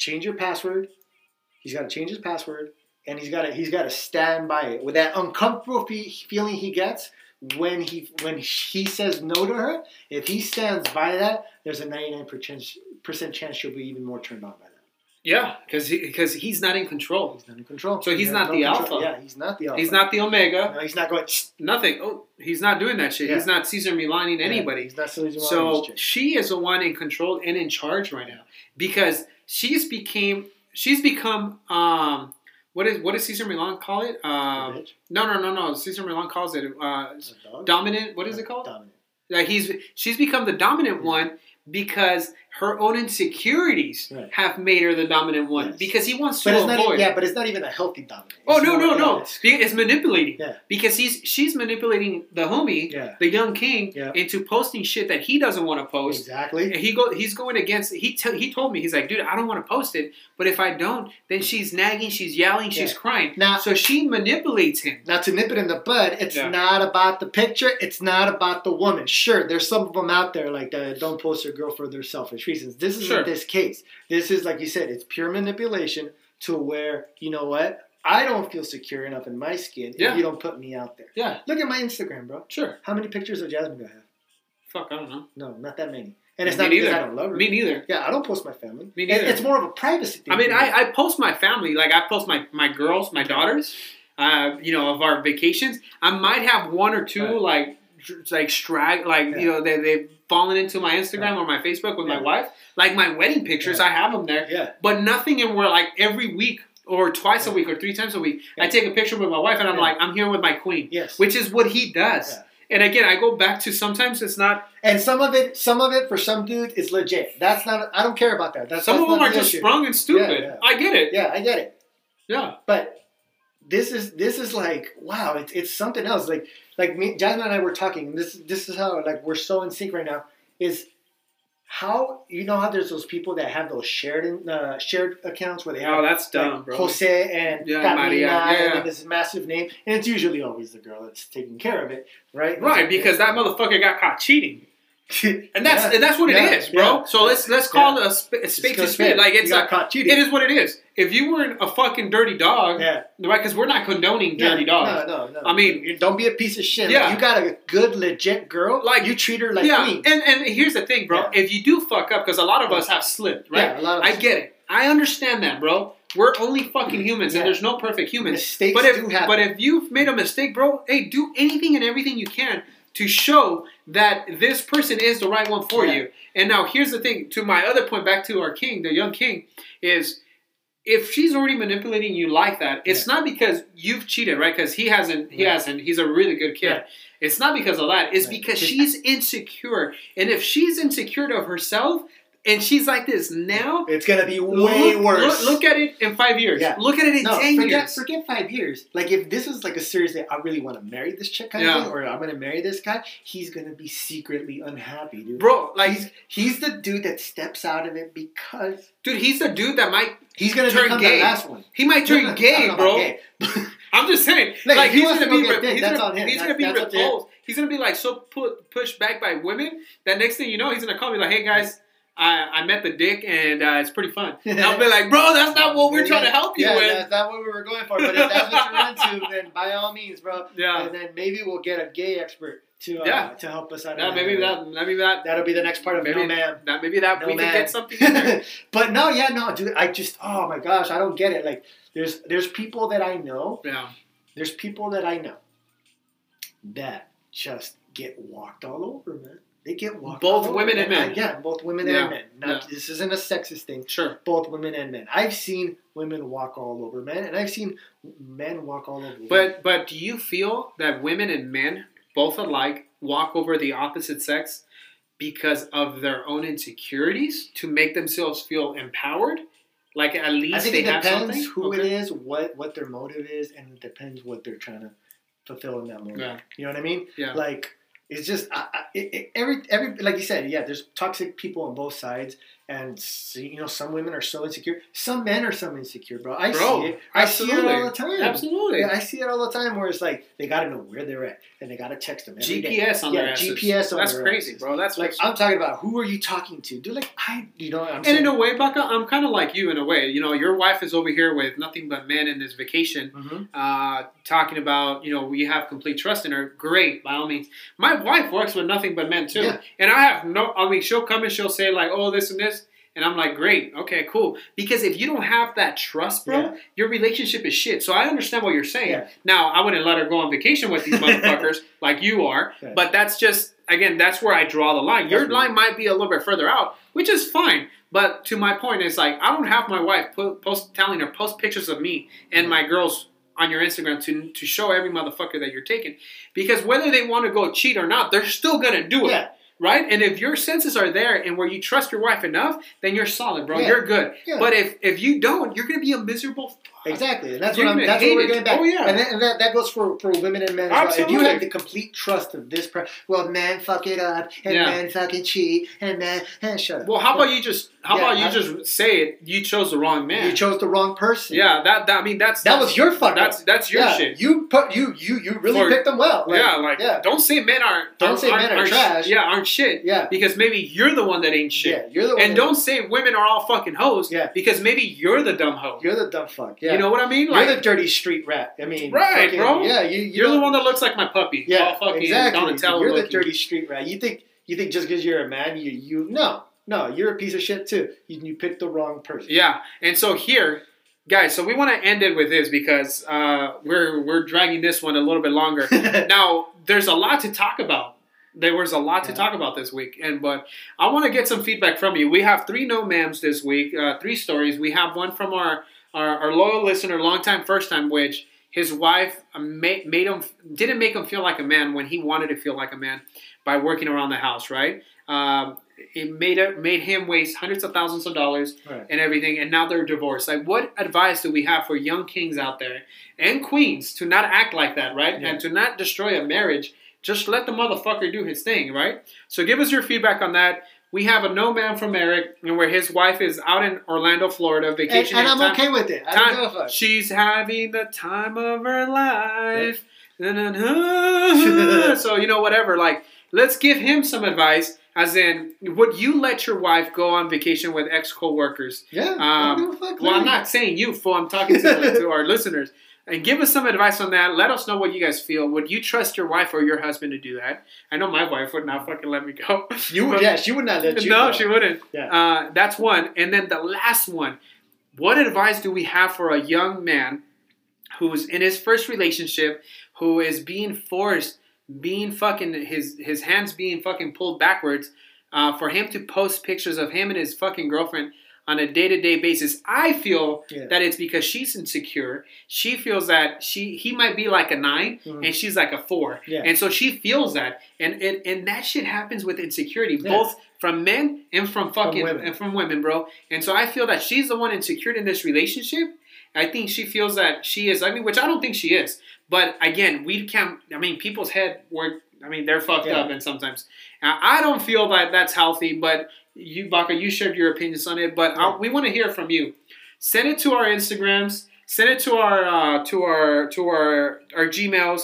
change your password. He's got to change his password. and he's got to he's got to stand by it with that uncomfortable fe- feeling he gets when he when he says no to her. If he stands by that, there's a 99 percent percent chance she'll be even more turned on by that. Yeah, because he, because he's not in control. He's not in control. So he's He not has the control. alpha. Yeah, he's not the alpha. He's not the omega. No, he's not going. Nothing. Oh, he's not doing that shit. Yeah. He's not Cesar Millaning anybody. He's not Silly So she is the one in control and in charge right now because she's became she's become um what is what does Cesar Millan call it? Um, no, no, no, no. Cesar Millan calls it uh, dominant. What is it called? Dominant. Like he's she's become the dominant one because her own insecurities Right. have made her the dominant one Yes. because he wants But to not. avoid. Even, yeah, but it's not even a healthy dominant. Oh no no no! it's- It's manipulating. Yeah. Because he's she's manipulating the homie, Yeah. the young king, Yeah. into posting shit that he doesn't want to post. Exactly. And he go he's going against he t- he told me he's like dude I don't want to post it but if I don't then she's nagging she's yelling she's crying Now- so she manipulates him Now to nip it in the bud, it's not about the picture. It's not about the woman. Sure, there's some of them out there like that don't post their girl for their selfish reasons. This isn't Sure. this case. This is like you said, it's pure manipulation to where you know what? I don't feel secure enough in my skin Yeah. if you don't put me out there. yeah Look at my Instagram, bro. sure How many pictures of Jasmine do I have? fuck I don't know No, not that many. And it's Me not because neither. I don't love her. me neither Yeah, I don't post my family. Me It- neither. It's more of a privacy thing. I mean. I, I post my family like I post my my girls my daughters uh, you know of our vacations I might have one or two Right. like like strag like Yeah. you know they they've fallen into my Instagram or my Facebook with my wife like my wedding pictures Yeah. I have them there yeah. but nothing in where like every week or twice a week or three times a week I take a picture with my wife and I'm Yeah. like I'm here with my queen Yes. which is what he does Yeah. and again I go back to sometimes it's not And some of it, some of it for some dudes is legit. That's not. I don't care about that. That's some that's of them are just issue. sprung and stupid Yeah, yeah. I get it Yeah, I get it. yeah But this is this is like wow. It's, it's something else. Like like me, Jasmine and I were talking. And this this is how like we're so in sync right now. Is how you know how there's those people that have those shared uh, shared accounts where they have oh that's dumb like bro Jose and Yeah, Carmina, Maria. Yeah, and yeah. then this massive name, and it's usually always the girl that's taking care of it, right? Right, because that motherfucker got caught cheating, and that's Yeah. and that's what it Yeah, is, bro. yeah. So let's let's call it a, sp- a spade to spade. Like it's you got a, caught cheating. it is what it is. If you weren't a fucking dirty dog, Yeah. right? Because we're not condoning dirty dogs. No, no, no. I mean- don't be a piece of shit. Yeah. Like, you got a good, legit girl. Like- Like you treat her like yeah, queen. and and here's the thing, bro. If you do fuck up, because a lot of us have slipped, right? Yeah, a lot of I get it. I understand that, bro. We're only fucking humans, and there's no perfect humans. Mistakes But if do happen. but if you've made a mistake, bro, hey, do anything and everything you can to show that this person is the right one for Yeah. you. And now here's the thing. To my other point, back to our king, the young king, is if she's already manipulating you like that, it's not because you've cheated, right? Because he hasn't. He Right. hasn't. He's a really good kid. Right. It's not because of that. It's Right. because she's insecure. And if she's insecure of herself and she's like this now, it's gonna be look, way worse. Look, look at it in five years. Yeah. Look at it in no, ten forget, years. forget five years. Like if this is like a serious thing, I really want to marry this chick kind Yeah. of thing, or I'm gonna marry this guy. He's gonna be secretly unhappy, dude. Bro, like, he's he's the dude that steps out of it because dude, he's the dude that might he's gonna Turn gay. the last one. he might turn No, no, gay, bro. gay. I'm just saying, Like, like he's gonna to be, re- he's that's gonna, he's That- gonna be that's up to him. repulsed. He's gonna be like so put pushed back by women that next thing you know, he's gonna call me like, "Hey guys, I, I met the dick and uh, it's pretty fun." And I'll be like, "Bro, that's not what we're trying to help you yeah, with." That's not what we were going for. But if that's what you're into, then by all means, bro. Yeah. And then maybe we'll get a gay expert to uh, Yeah. to help us out. Yeah, maybe that, maybe that, That'll be the next part of maybe No Man. that, maybe that No we man. can get something in but no, yeah, no, dude. I just, oh my gosh, I don't get it. Like, there's there's people that I know. yeah, There's people that I know that just get walked all over, man. They get walked. Both women and men. Yeah, both women Yeah, and men. Not, This isn't a sexist thing. sure. Both women and men. I've seen women walk all over men, and I've seen men walk all over. women. But but do you feel that women and men both alike walk over the opposite sex because of their own insecurities to make themselves feel empowered? Like at least I think they it have depends who Okay. it is, what what their motive is, and it depends what they're trying to fulfill in that moment. Yeah. You know what I mean? Yeah. Like it's just I, I, it, every every like you said, yeah. There's toxic people on both sides, and you know some women are so insecure. Some men are so insecure, bro. I bro, see it. I see it all the time. Absolutely. Yeah, I see it all the time. Where it's like they got to know where they're at, and they got to text them. Every GPS day. on yeah, their asses. GPS on That's crazy, asses. bro. That's like I'm talking about. Who are you talking to, dude? Like I, you know. I'm and saying, in a way, Baca, I'm kind of like you in a way. You know, your wife is over here with nothing but men in this vacation, mm-hmm. uh, talking about you know we have complete trust in her. Great, by all means. My wife works with nothing but men too, yeah. and I have no. I mean, she'll come and she'll say like, "Oh, this and this." And I'm like, great, okay, cool. Because if you don't have that trust, bro, yeah. your relationship is shit. So I understand what you're saying. Yeah. Now, I wouldn't let her go on vacation with these motherfuckers like you are, yeah. but that's just, again, that's where I draw the line. Your line might be a little bit further out, which is fine. But to my point, it's like, I don't have my wife post telling her, post pictures of me and my girls on your Instagram to, to show every motherfucker that you're taking. Because whether they want to go cheat or not, they're still going to do it right? And if your senses are there and where you trust your wife enough, then you're solid, bro. Yeah. You're good. Yeah. But if if you don't, you're gonna be a miserable. Exactly, and that's you're what I'm. That's what we're getting back. Oh yeah, and, that, and that, that goes for, for women and men. As well. If you have the complete trust of this, pre- well, men fuck it up, and yeah. men fucking cheat, and men and shut up. Well, how about you just how about you just say it? You chose the wrong man. You chose the wrong person. Yeah, that, that I mean that's that was your fuck. That's that's your shit. You put you you you really for, picked them well. Like, yeah, like yeah. don't say men aren't don't say men are trash. Yeah, aren't shit. Yeah, because maybe you're the one that ain't shit. Yeah, you're the one. And don't say women are all fucking hoes. Yeah, because maybe you're the dumb hoe. You're the dumb fuck. Yeah, you know what I mean? Like, you're the dirty street rat. I mean, right, fucking, bro. Yeah, you, you are the one that looks like my puppy. Yeah, exactly. You're the dirty street rat. You think you think just because you're a man, you you no. No, you're a piece of shit too. You, you picked the wrong person. Yeah, and so here, guys, so we want to end it with this because uh, we're we're dragging this one a little bit longer. now, there's a lot to talk about there was a lot to talk about this week, and but I want to get some feedback from you. We have three no mams this week, uh, three stories. We have one from our, our, our loyal listener, long time, first time, which his wife made, made him didn't make him feel like a man when he wanted to feel like a man by working around the house, right? Um, it made it made him waste hundreds of thousands of dollars right. and everything, and now they're divorced. Like, what advice do we have for young kings out there and queens to not act like that, right? Yeah. And to not destroy a marriage just let the motherfucker do his thing, right? So give us your feedback on that. We have a no man from Eric, and where his wife is out in Orlando, Florida, vacation. And, and I'm time, okay with it. Time, she's having the time of her life. so you know, whatever. Like, let's give him some advice. As in, would you let your wife go on vacation with ex co-workers? Yeah. Um, well, I'm not saying you, fool. I'm talking to, to our listeners and give us some advice on that. Let us know what you guys feel. Would you trust your wife or your husband to do that? I know my wife would not fucking let me go. You would, yeah, she would not let you. No, go. she wouldn't. Yeah. Uh, that's one. And then the last one. What advice do we have for a young man who's in his first relationship, who is being forced, being fucking his his hands being fucking pulled backwards, uh, for him to post pictures of him and his fucking girlfriend on a day to day basis. I feel yeah. that it's because she's insecure. She feels that she he might be like a 9 mm-hmm. and she's like a four, yeah. and so she feels that, and and, and that shit happens with insecurity, yeah. both from men and from fucking from and from women, bro. And so I feel that she's the one insecure in this relationship. I think she feels that she is. I mean, which I don't think she is. But again, we can't. I mean, people's head work. I mean, they're fucked up, and sometimes I don't feel that that's healthy. But you, Baca, you shared your opinions on it, but yeah. we want to hear from you. Send it to our Instagrams. Send it to our uh, to our to our our Gmails.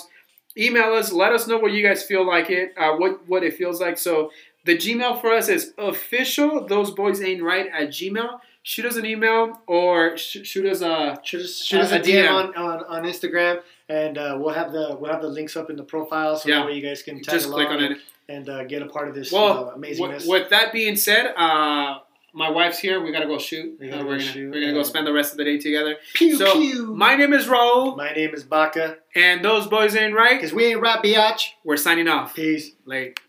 Email us. Let us know what you guys feel like it. Uh, what what it feels like. So the Gmail for us is official. Those boys ain't right at Gmail. Shoot us an email or sh- shoot us a shoot us, shoot us a, a DM, DM on, on, on Instagram, and uh, we'll have the we'll have the links up in the profile so yeah. that way you guys can just click on it and uh, get a part of this well, uh, amazingness. W- with that being said, uh, my wife's here. We gotta go shoot. We gotta uh, we're, go gonna, shoot. we're gonna go spend the rest of the day together. Pew so, pew. My name is Raul. My name is Baca. And those boys ain't right. Cause we ain't right, biatch. We're signing off. Peace. Late.